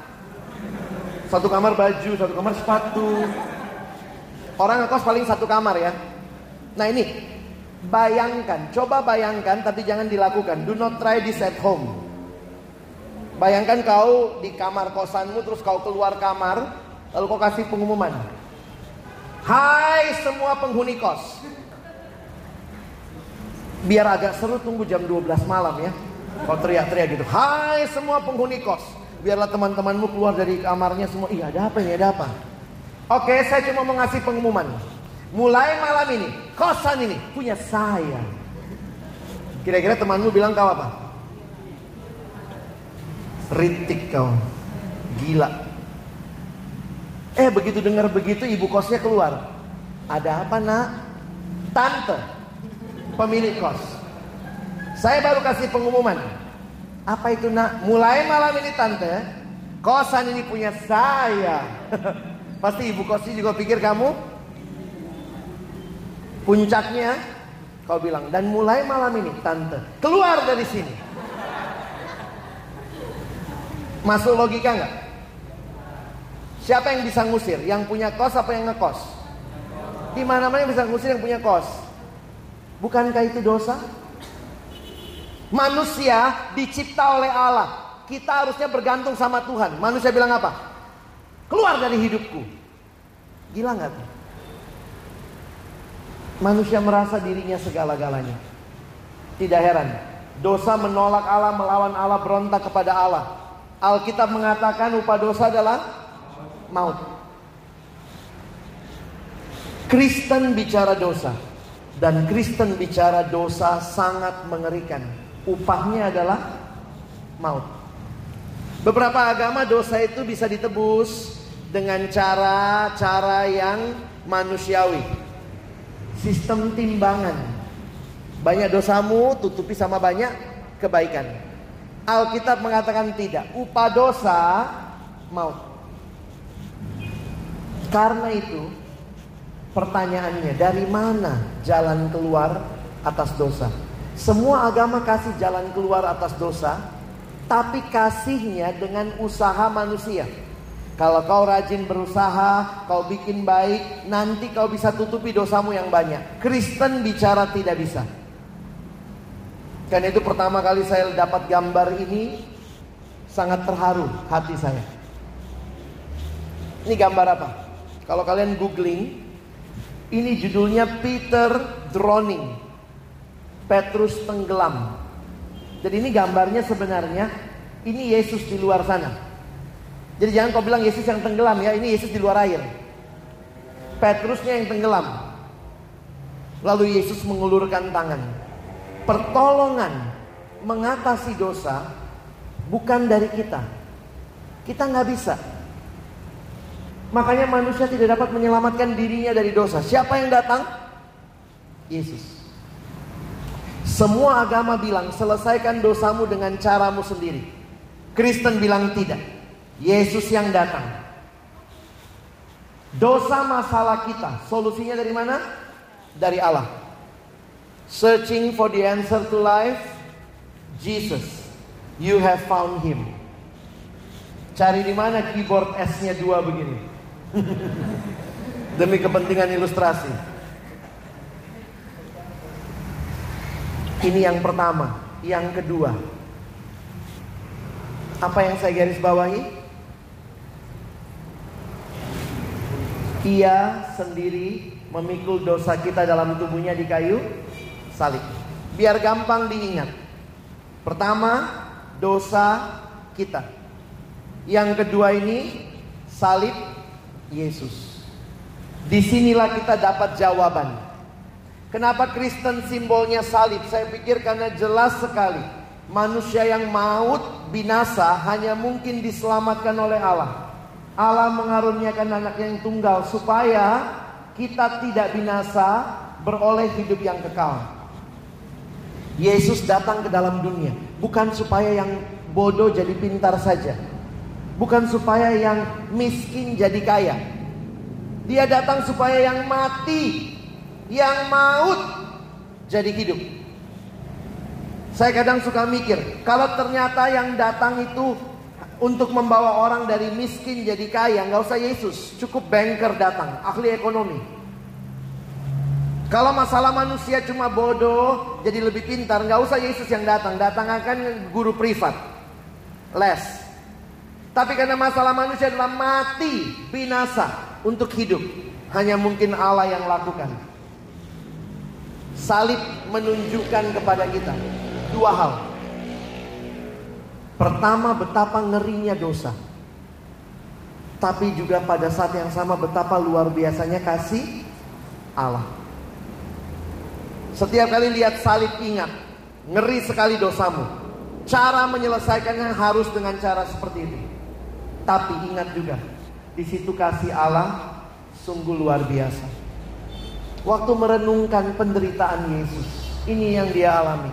Satu kamar baju, satu kamar sepatu. Orang ngekos paling satu kamar ya. Nah ini, bayangkan, coba bayangkan tapi jangan dilakukan. Do not try this at home. Bayangkan kau di kamar kosanmu terus kau keluar kamar, lalu kau kasih pengumuman. Hai semua penghuni kos. Biar agak seru tunggu jam 12 malam ya. Kau teriak-teriak gitu. Hai semua penghuni kos. Biarlah teman-temanmu keluar dari kamarnya semua. Iya ada apa ini ada apa? Oke saya cuma mau ngasih pengumuman. Mulai malam ini kosan ini punya saya. Kira-kira temanmu bilang kau apa? Ritik kau. Gila. Eh begitu dengar begitu ibu kosnya keluar. Ada apa nak? Tante. Pemilik kos. Saya baru kasih pengumuman. Apa itu nak? Mulai malam ini tante. Kosan ini punya saya. Pasti ibu kosnya juga pikir kamu. Puncaknya kau bilang. Dan mulai malam ini tante. Keluar dari sini. Masuk logika nggak? Siapa yang bisa ngusir? Yang punya kos apa yang ngekos? Di mana-mana yang bisa ngusir yang punya kos. Bukankah itu dosa? Manusia dicipta oleh Allah. Kita harusnya bergantung sama Tuhan. Manusia bilang apa? Keluar dari hidupku. Gila nggak tuh? Manusia merasa dirinya segala-galanya. Tidak heran. Dosa menolak Allah, melawan Allah, berontak kepada Allah. Alkitab mengatakan upah dosa adalah maut. Kristen bicara dosa dan Kristen bicara dosa sangat mengerikan. Upahnya adalah maut. Beberapa agama dosa itu bisa ditebus dengan cara-cara yang manusiawi. Sistem timbangan. Banyak dosamu tutupi sama banyak kebaikan. Alkitab mengatakan tidak. Upah dosa maut. Karena itu pertanyaannya dari mana jalan keluar atas dosa? Semua agama kasih jalan keluar atas dosa, tapi kasihnya dengan usaha manusia. Kalau kau rajin berusaha, kau bikin baik, nanti kau bisa tutupi dosamu yang banyak. Kristen bicara tidak bisa. Karena itu pertama kali saya dapat gambar ini sangat terharu hati saya. Ini gambar apa? Kalau kalian googling, ini judulnya Peter Drowning. Petrus tenggelam. Jadi ini gambarnya sebenarnya ini Yesus di luar sana. Jadi jangan kau bilang Yesus yang tenggelam ya, ini Yesus di luar air. Petrusnya yang tenggelam. Lalu Yesus mengulurkan tangan. Pertolongan mengatasi dosa bukan dari kita. Kita nggak bisa. Makanya manusia tidak dapat menyelamatkan dirinya dari dosa. Siapa yang datang? Yesus. Semua agama bilang selesaikan dosamu dengan caramu sendiri. Kristen bilang tidak. Yesus yang datang. Dosa masalah kita, solusinya dari mana? Dari Allah. Searching for the answer to life, Jesus. You have found him. Cari di mana keyboard S-nya dua begini. Demi kepentingan ilustrasi. Ini yang pertama, yang kedua. Apa yang saya garis bawahi? Ia sendiri memikul dosa kita dalam tubuhnya di kayu salib. Biar gampang diingat. Pertama, dosa kita. Yang kedua ini salib Yesus. Di sinilah kita dapat jawaban. Kenapa Kristen simbolnya salib? Saya pikir karena jelas sekali manusia yang maut binasa hanya mungkin diselamatkan oleh Allah. Allah mengaruniakan anak yang tunggal supaya kita tidak binasa beroleh hidup yang kekal. Yesus datang ke dalam dunia bukan supaya yang bodoh jadi pintar saja. Bukan supaya yang miskin jadi kaya. Dia datang supaya yang mati, yang maut jadi hidup. Saya kadang suka mikir, kalau ternyata yang datang itu untuk membawa orang dari miskin jadi kaya, nggak usah Yesus, cukup banker datang, ahli ekonomi. Kalau masalah manusia cuma bodoh, jadi lebih pintar, nggak usah Yesus yang datang, datang akan guru privat, les. Tapi karena masalah manusia adalah mati, binasa untuk hidup, hanya mungkin Allah yang lakukan. Salib menunjukkan kepada kita dua hal. Pertama, betapa ngerinya dosa. Tapi juga pada saat yang sama betapa luar biasanya kasih Allah. Setiap kali lihat salib ingat, ngeri sekali dosamu. Cara menyelesaikannya harus dengan cara seperti itu. Tapi ingat juga, di situ kasih Allah sungguh luar biasa. Waktu merenungkan penderitaan Yesus, ini yang dia alami.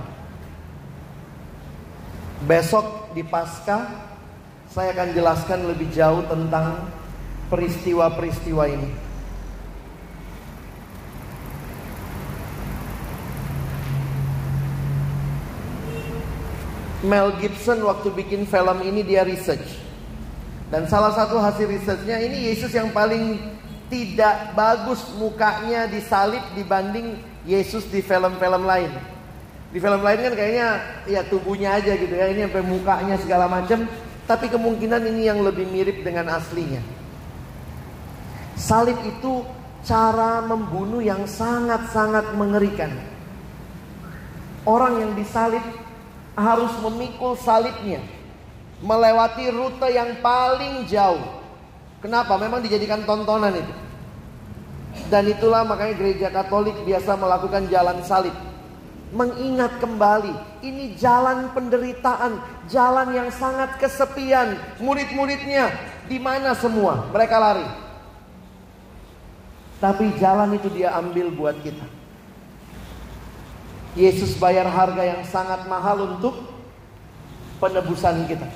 Besok di Paskah saya akan jelaskan lebih jauh tentang peristiwa-peristiwa ini. Mel Gibson waktu bikin film ini dia research. Dan salah satu hasil researchnya ini Yesus yang paling tidak bagus mukanya disalib dibanding Yesus di film-film lain. Di film lain kan kayaknya ya tubuhnya aja gitu ya, ini sampai mukanya segala macam. Tapi kemungkinan ini yang lebih mirip dengan aslinya. Salib itu cara membunuh yang sangat-sangat mengerikan. Orang yang disalib harus memikul salibnya melewati rute yang paling jauh. Kenapa? Memang dijadikan tontonan itu. Dan itulah makanya gereja Katolik biasa melakukan jalan salib. Mengingat kembali, ini jalan penderitaan, jalan yang sangat kesepian. Murid-muridnya di mana semua? Mereka lari. Tapi jalan itu dia ambil buat kita. Yesus bayar harga yang sangat mahal untuk penebusan kita.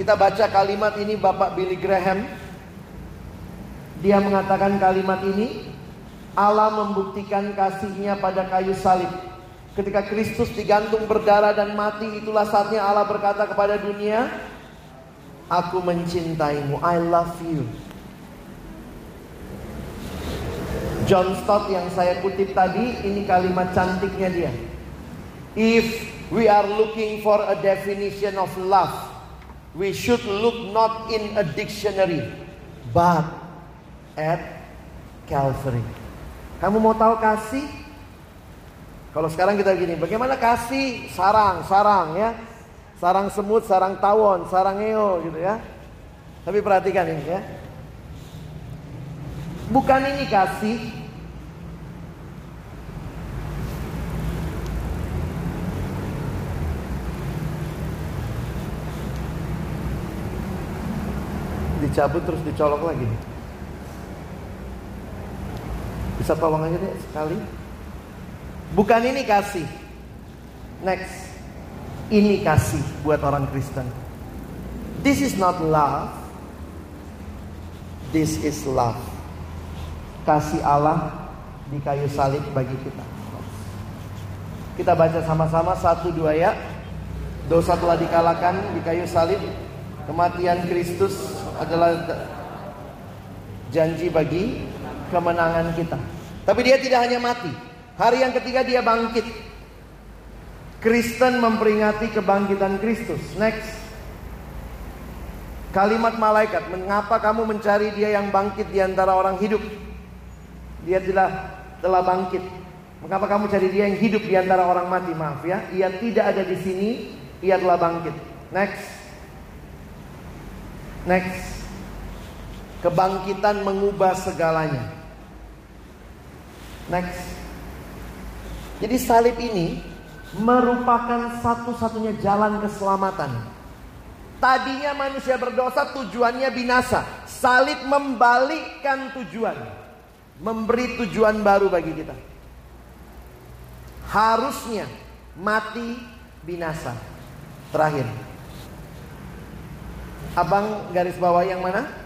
Kita baca kalimat ini Bapak Billy Graham. Dia mengatakan kalimat ini Allah membuktikan kasihnya pada kayu salib. Ketika Kristus digantung berdarah dan mati itulah saatnya Allah berkata kepada dunia, Aku mencintaimu, I love you. John Stott yang saya kutip tadi, ini kalimat cantiknya dia. If we are looking for a definition of love, we should look not in a dictionary, but at Calvary. Kamu mau tahu kasih? Kalau sekarang kita gini, bagaimana kasih? Sarang, sarang ya. Sarang semut, sarang tawon, sarang eo gitu ya. Tapi perhatikan ini ya. Bukan ini kasih, dicabut terus dicolok lagi. Bisa tolong aja deh sekali. Bukan ini kasih. Next. Ini kasih buat orang Kristen. This is not love. This is love. Kasih Allah di kayu salib bagi kita. Kita baca sama-sama satu dua ya. Dosa telah dikalahkan di kayu salib. Kematian Kristus adalah janji bagi kemenangan kita. Tapi dia tidak hanya mati. Hari yang ketiga dia bangkit. Kristen memperingati kebangkitan Kristus. Next. Kalimat malaikat, mengapa kamu mencari dia yang bangkit di antara orang hidup? Dia telah telah bangkit. Mengapa kamu cari dia yang hidup di antara orang mati? Maaf ya, ia tidak ada di sini, ia telah bangkit. Next. Next. Kebangkitan mengubah segalanya. Next. Jadi salib ini merupakan satu-satunya jalan keselamatan. Tadinya manusia berdosa tujuannya binasa. Salib membalikkan tujuan. Memberi tujuan baru bagi kita. Harusnya mati binasa. Terakhir. Abang garis bawah yang mana?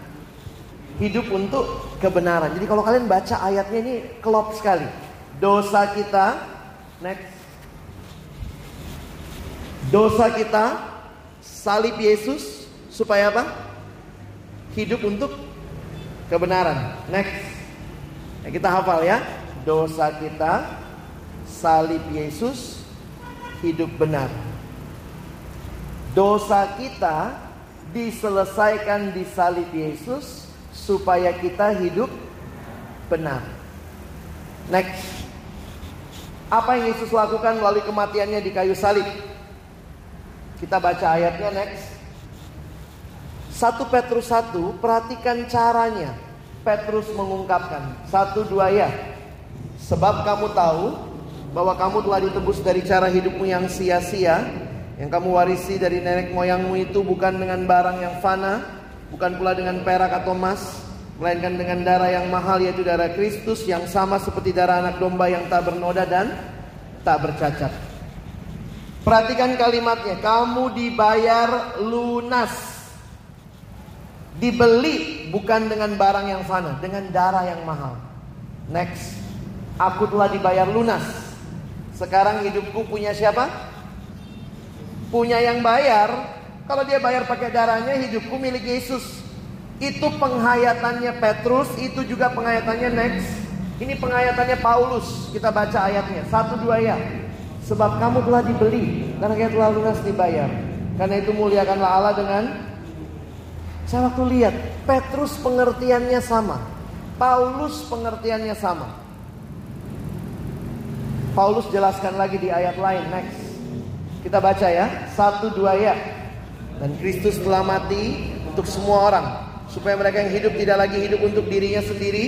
Hidup untuk kebenaran. Jadi kalau kalian baca ayatnya ini klop sekali. Dosa kita, next. Dosa kita, salib Yesus, supaya apa? Hidup untuk kebenaran. Next. Nah, kita hafal ya. Dosa kita, salib Yesus, hidup benar. Dosa kita diselesaikan di salib Yesus supaya kita hidup benar. Next. Apa yang Yesus lakukan melalui kematiannya di kayu salib? Kita baca ayatnya next. 1 Petrus 1, perhatikan caranya. Petrus mengungkapkan. Satu dua ya. Sebab kamu tahu bahwa kamu telah ditebus dari cara hidupmu yang sia-sia. Yang kamu warisi dari nenek moyangmu itu bukan dengan barang yang fana. Bukan pula dengan perak atau emas. Melainkan dengan darah yang mahal yaitu darah Kristus yang sama seperti darah anak domba yang tak bernoda dan tak bercacat. Perhatikan kalimatnya, kamu dibayar lunas. Dibeli bukan dengan barang yang fana, dengan darah yang mahal. Next, aku telah dibayar lunas. Sekarang hidupku punya siapa? Punya yang bayar. Kalau dia bayar pakai darahnya, hidupku milik Yesus. Itu penghayatannya Petrus, itu juga penghayatannya next. Ini penghayatannya Paulus. Kita baca ayatnya. Satu dua ya. Sebab kamu telah dibeli karena kamu telah lunas dibayar. Karena itu muliakanlah Allah dengan saya waktu lihat Petrus pengertiannya sama. Paulus pengertiannya sama. Paulus jelaskan lagi di ayat lain next. Kita baca ya, satu dua ya. Dan Kristus telah mati untuk semua orang supaya mereka yang hidup tidak lagi hidup untuk dirinya sendiri,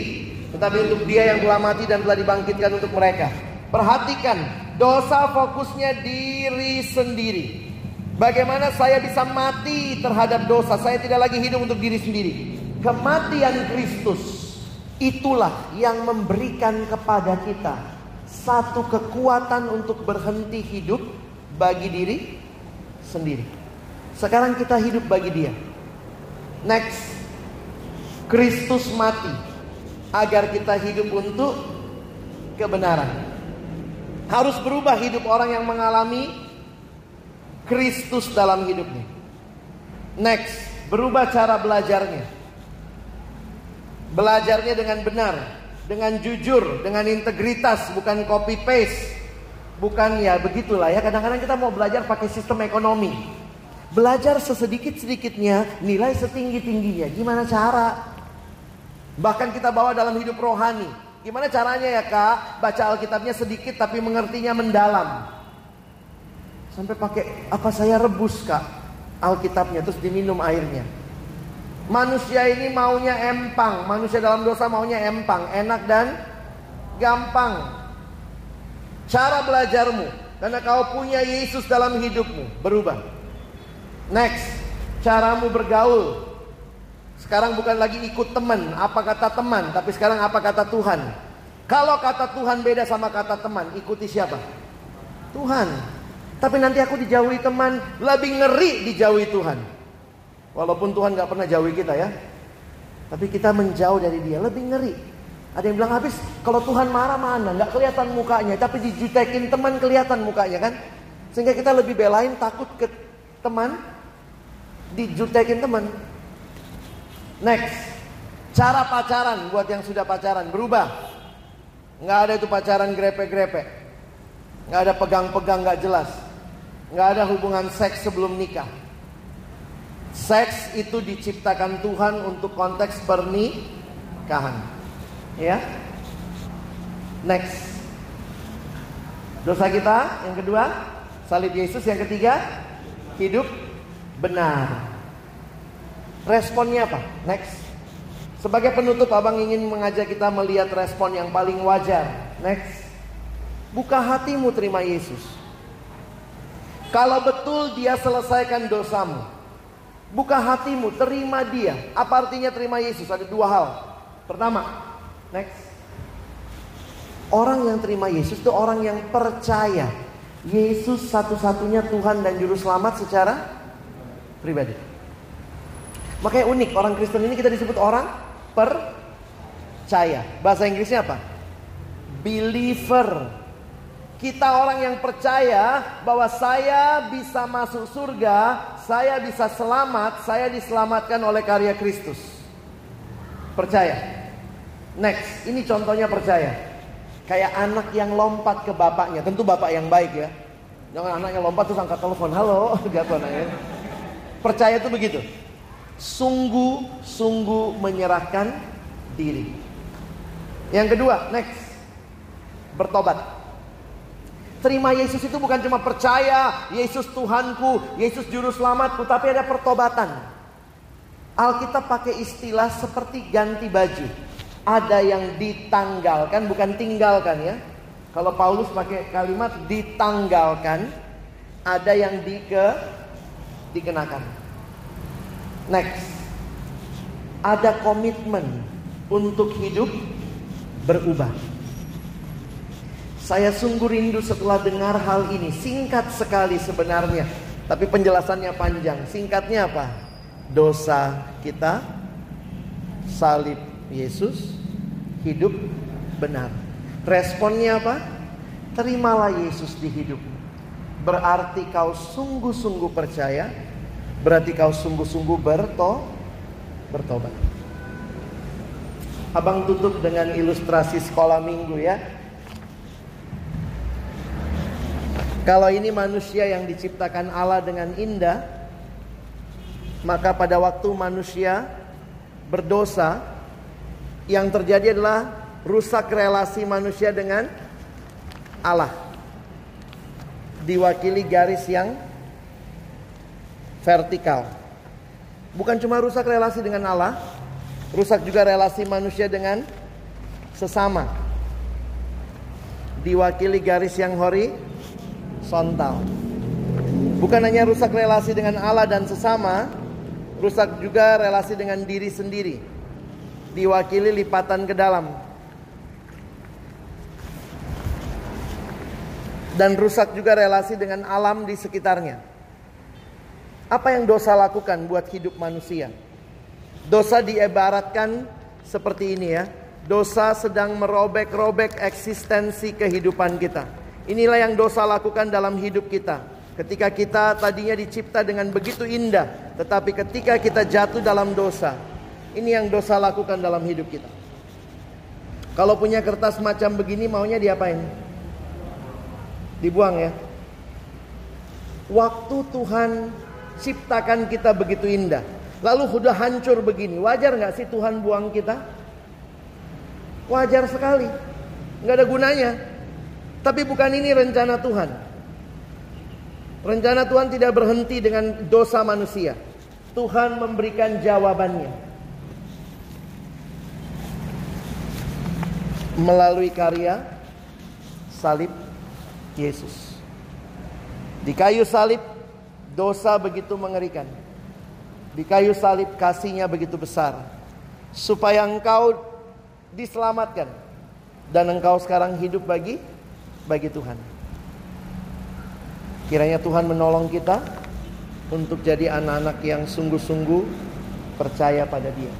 tetapi untuk Dia yang telah mati dan telah dibangkitkan untuk mereka. Perhatikan, dosa fokusnya diri sendiri. Bagaimana saya bisa mati terhadap dosa? Saya tidak lagi hidup untuk diri sendiri. Kematian Kristus itulah yang memberikan kepada kita satu kekuatan untuk berhenti hidup bagi diri sendiri. Sekarang kita hidup bagi Dia. Next, Kristus mati agar kita hidup untuk kebenaran. Harus berubah hidup orang yang mengalami Kristus dalam hidupnya. Next, berubah cara belajarnya. Belajarnya dengan benar, dengan jujur, dengan integritas, bukan copy paste. Bukan ya begitulah ya. Kadang-kadang kita mau belajar pakai sistem ekonomi. Belajar sesedikit-sedikitnya, nilai setinggi-tingginya. Gimana cara? Bahkan kita bawa dalam hidup rohani. Gimana caranya ya kak? Baca Alkitabnya sedikit tapi mengertinya mendalam. Sampai pakai apa saya rebus kak Alkitabnya terus diminum airnya. Manusia ini maunya empang, manusia dalam dosa maunya empang, enak dan gampang. Cara belajarmu karena kau punya Yesus dalam hidupmu berubah. Next, caramu bergaul. Sekarang bukan lagi ikut teman, apa kata teman, tapi sekarang apa kata Tuhan. Kalau kata Tuhan beda sama kata teman, ikuti siapa? Tuhan. Tapi nanti aku dijauhi teman, lebih ngeri dijauhi Tuhan. Walaupun Tuhan nggak pernah jauhi kita ya. Tapi kita menjauh dari dia. Lebih ngeri. Ada yang bilang habis kalau Tuhan marah mana nggak kelihatan mukanya, tapi dijutekin teman kelihatan mukanya kan? Sehingga kita lebih belain takut ke teman, dijutekin teman. Next, cara pacaran buat yang sudah pacaran berubah. Nggak ada itu pacaran grepe-grepe, nggak ada pegang-pegang nggak jelas, nggak ada hubungan seks sebelum nikah. Seks itu diciptakan Tuhan untuk konteks pernikahan. Ya. Next. Dosa kita yang kedua, salib Yesus yang ketiga, hidup benar. Responnya apa? Next. Sebagai penutup Abang ingin mengajak kita melihat respon yang paling wajar. Next. Buka hatimu terima Yesus. Kalau betul dia selesaikan dosamu. Buka hatimu, terima dia. Apa artinya terima Yesus? Ada dua hal. Pertama, Next. Orang yang terima Yesus itu orang yang percaya Yesus satu-satunya Tuhan dan Juru Selamat secara pribadi. Makanya unik orang Kristen ini kita disebut orang percaya. Bahasa Inggrisnya apa? Believer. Kita orang yang percaya bahwa saya bisa masuk surga, saya bisa selamat, saya diselamatkan oleh karya Kristus. Percaya. Next, ini contohnya percaya. Kayak anak yang lompat ke bapaknya, tentu bapak yang baik ya. Jangan anak yang lompat terus angkat telepon, halo, gitu anaknya. Percaya itu begitu. Sungguh-sungguh menyerahkan diri. Yang kedua, next. Bertobat. Terima Yesus itu bukan cuma percaya Yesus Tuhanku, Yesus juru selamatku, tapi ada pertobatan. Alkitab pakai istilah seperti ganti baju ada yang ditanggalkan bukan tinggalkan ya. Kalau Paulus pakai kalimat ditanggalkan, ada yang dike dikenakan. Next. Ada komitmen untuk hidup berubah. Saya sungguh rindu setelah dengar hal ini. Singkat sekali sebenarnya, tapi penjelasannya panjang. Singkatnya apa? Dosa kita, salib Yesus, hidup benar. Responnya apa? Terimalah Yesus di hidupmu. Berarti kau sungguh-sungguh percaya, berarti kau sungguh-sungguh berto bertobat. Abang tutup dengan ilustrasi sekolah minggu ya. Kalau ini manusia yang diciptakan Allah dengan indah, maka pada waktu manusia berdosa, yang terjadi adalah rusak relasi manusia dengan Allah. Diwakili garis yang vertikal. Bukan cuma rusak relasi dengan Allah, rusak juga relasi manusia dengan sesama. Diwakili garis yang horizontal. Bukan hanya rusak relasi dengan Allah dan sesama, rusak juga relasi dengan diri sendiri diwakili lipatan ke dalam. Dan rusak juga relasi dengan alam di sekitarnya. Apa yang dosa lakukan buat hidup manusia? Dosa diibaratkan seperti ini ya. Dosa sedang merobek-robek eksistensi kehidupan kita. Inilah yang dosa lakukan dalam hidup kita. Ketika kita tadinya dicipta dengan begitu indah, tetapi ketika kita jatuh dalam dosa, ini yang dosa lakukan dalam hidup kita. Kalau punya kertas macam begini maunya diapain? Dibuang ya. Waktu Tuhan ciptakan kita begitu indah. Lalu sudah hancur begini. Wajar nggak sih Tuhan buang kita? Wajar sekali. Nggak ada gunanya. Tapi bukan ini rencana Tuhan. Rencana Tuhan tidak berhenti dengan dosa manusia. Tuhan memberikan jawabannya. melalui karya salib Yesus. Di kayu salib dosa begitu mengerikan. Di kayu salib kasihnya begitu besar. Supaya engkau diselamatkan. Dan engkau sekarang hidup bagi bagi Tuhan. Kiranya Tuhan menolong kita untuk jadi anak-anak yang sungguh-sungguh percaya pada Dia.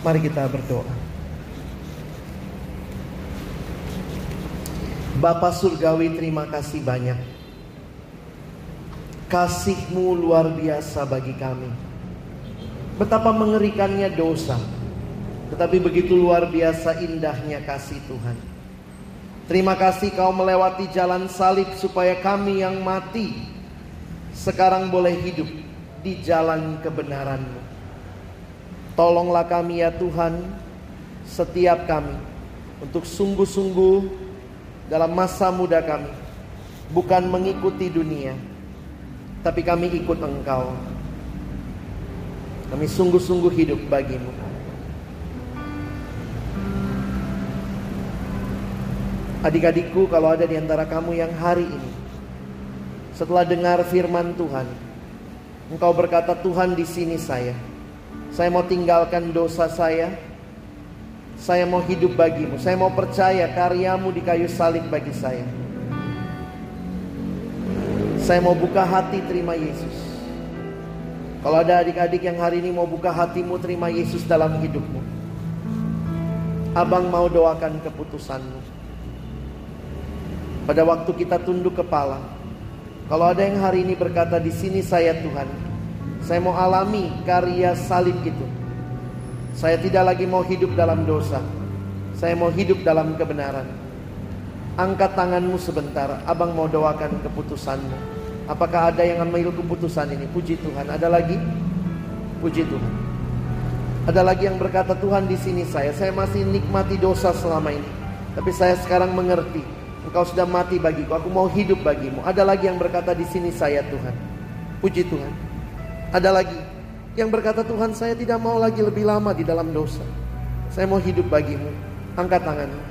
Mari kita berdoa. Bapa Surgawi terima kasih banyak. Kasihmu luar biasa bagi kami. Betapa mengerikannya dosa. Tetapi begitu luar biasa indahnya kasih Tuhan. Terima kasih kau melewati jalan salib supaya kami yang mati sekarang boleh hidup di jalan kebenaranmu. Tolonglah kami ya Tuhan, setiap kami untuk sungguh-sungguh dalam masa muda kami bukan mengikuti dunia, tapi kami ikut Engkau. Kami sungguh-sungguh hidup bagimu. Adik-adikku kalau ada di antara kamu yang hari ini setelah dengar firman Tuhan, engkau berkata Tuhan di sini saya. Saya mau tinggalkan dosa saya. Saya mau hidup bagimu. Saya mau percaya karyamu di kayu salib bagi saya. Saya mau buka hati terima Yesus. Kalau ada adik-adik yang hari ini mau buka hatimu terima Yesus dalam hidupmu. Abang mau doakan keputusanmu. Pada waktu kita tunduk kepala, kalau ada yang hari ini berkata di sini saya Tuhan, saya mau alami karya salib itu. Saya tidak lagi mau hidup dalam dosa. Saya mau hidup dalam kebenaran. Angkat tanganmu sebentar, abang mau doakan keputusanmu. Apakah ada yang ambil keputusan ini? Puji Tuhan. Ada lagi? Puji Tuhan. Ada lagi yang berkata Tuhan di sini saya, saya masih nikmati dosa selama ini. Tapi saya sekarang mengerti Engkau sudah mati bagiku, aku mau hidup bagimu. Ada lagi yang berkata di sini saya Tuhan. Puji Tuhan. Ada lagi yang berkata Tuhan saya tidak mau lagi lebih lama di dalam dosa. Saya mau hidup bagimu. Angkat tanganmu.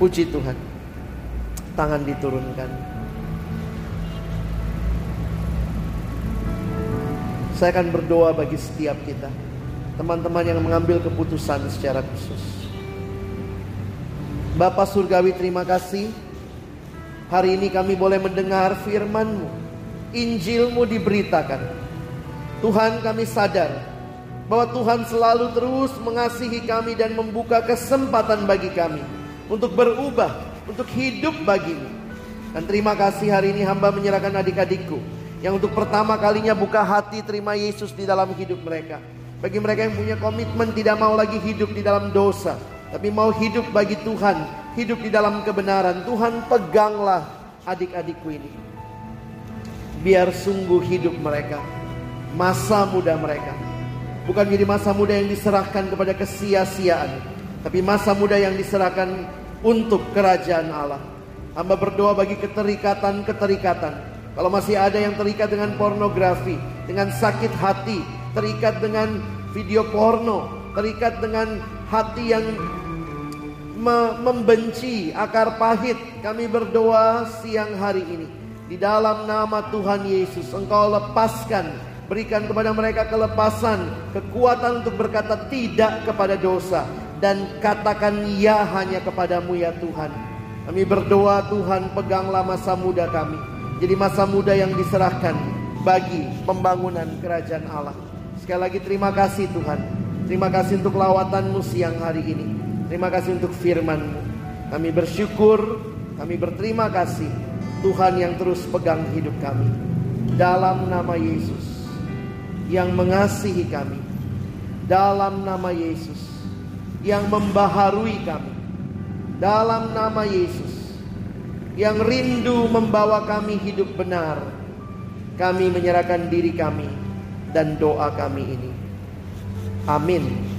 Puji Tuhan. Tangan diturunkan. Saya akan berdoa bagi setiap kita. Teman-teman yang mengambil keputusan secara khusus. Bapak Surgawi terima kasih. Hari ini kami boleh mendengar firman-Mu. Injil-Mu diberitakan. Tuhan kami sadar bahwa Tuhan selalu terus mengasihi kami dan membuka kesempatan bagi kami untuk berubah, untuk hidup bagimu. Dan terima kasih hari ini hamba menyerahkan adik-adikku yang untuk pertama kalinya buka hati terima Yesus di dalam hidup mereka. Bagi mereka yang punya komitmen tidak mau lagi hidup di dalam dosa, tapi mau hidup bagi Tuhan, hidup di dalam kebenaran. Tuhan peganglah adik-adikku ini. Biar sungguh hidup mereka, masa muda mereka. Bukan menjadi masa muda yang diserahkan kepada kesia-siaan, tapi masa muda yang diserahkan untuk kerajaan Allah. Hamba berdoa bagi keterikatan-keterikatan. Kalau masih ada yang terikat dengan pornografi, dengan sakit hati, terikat dengan video porno, terikat dengan hati yang me- membenci akar pahit. Kami berdoa siang hari ini. Di dalam nama Tuhan Yesus, Engkau lepaskan, berikan kepada mereka kelepasan, kekuatan untuk berkata tidak kepada dosa dan katakan ya hanya kepadamu ya Tuhan. Kami berdoa Tuhan peganglah masa muda kami. Jadi masa muda yang diserahkan bagi pembangunan kerajaan Allah. Sekali lagi terima kasih Tuhan. Terima kasih untuk lawatanmu siang hari ini. Terima kasih untuk firmanmu. Kami bersyukur, kami berterima kasih. Tuhan yang terus pegang hidup kami. Dalam nama Yesus yang mengasihi kami. Dalam nama Yesus yang membaharui kami. Dalam nama Yesus yang rindu membawa kami hidup benar. Kami menyerahkan diri kami dan doa kami ini. Amin.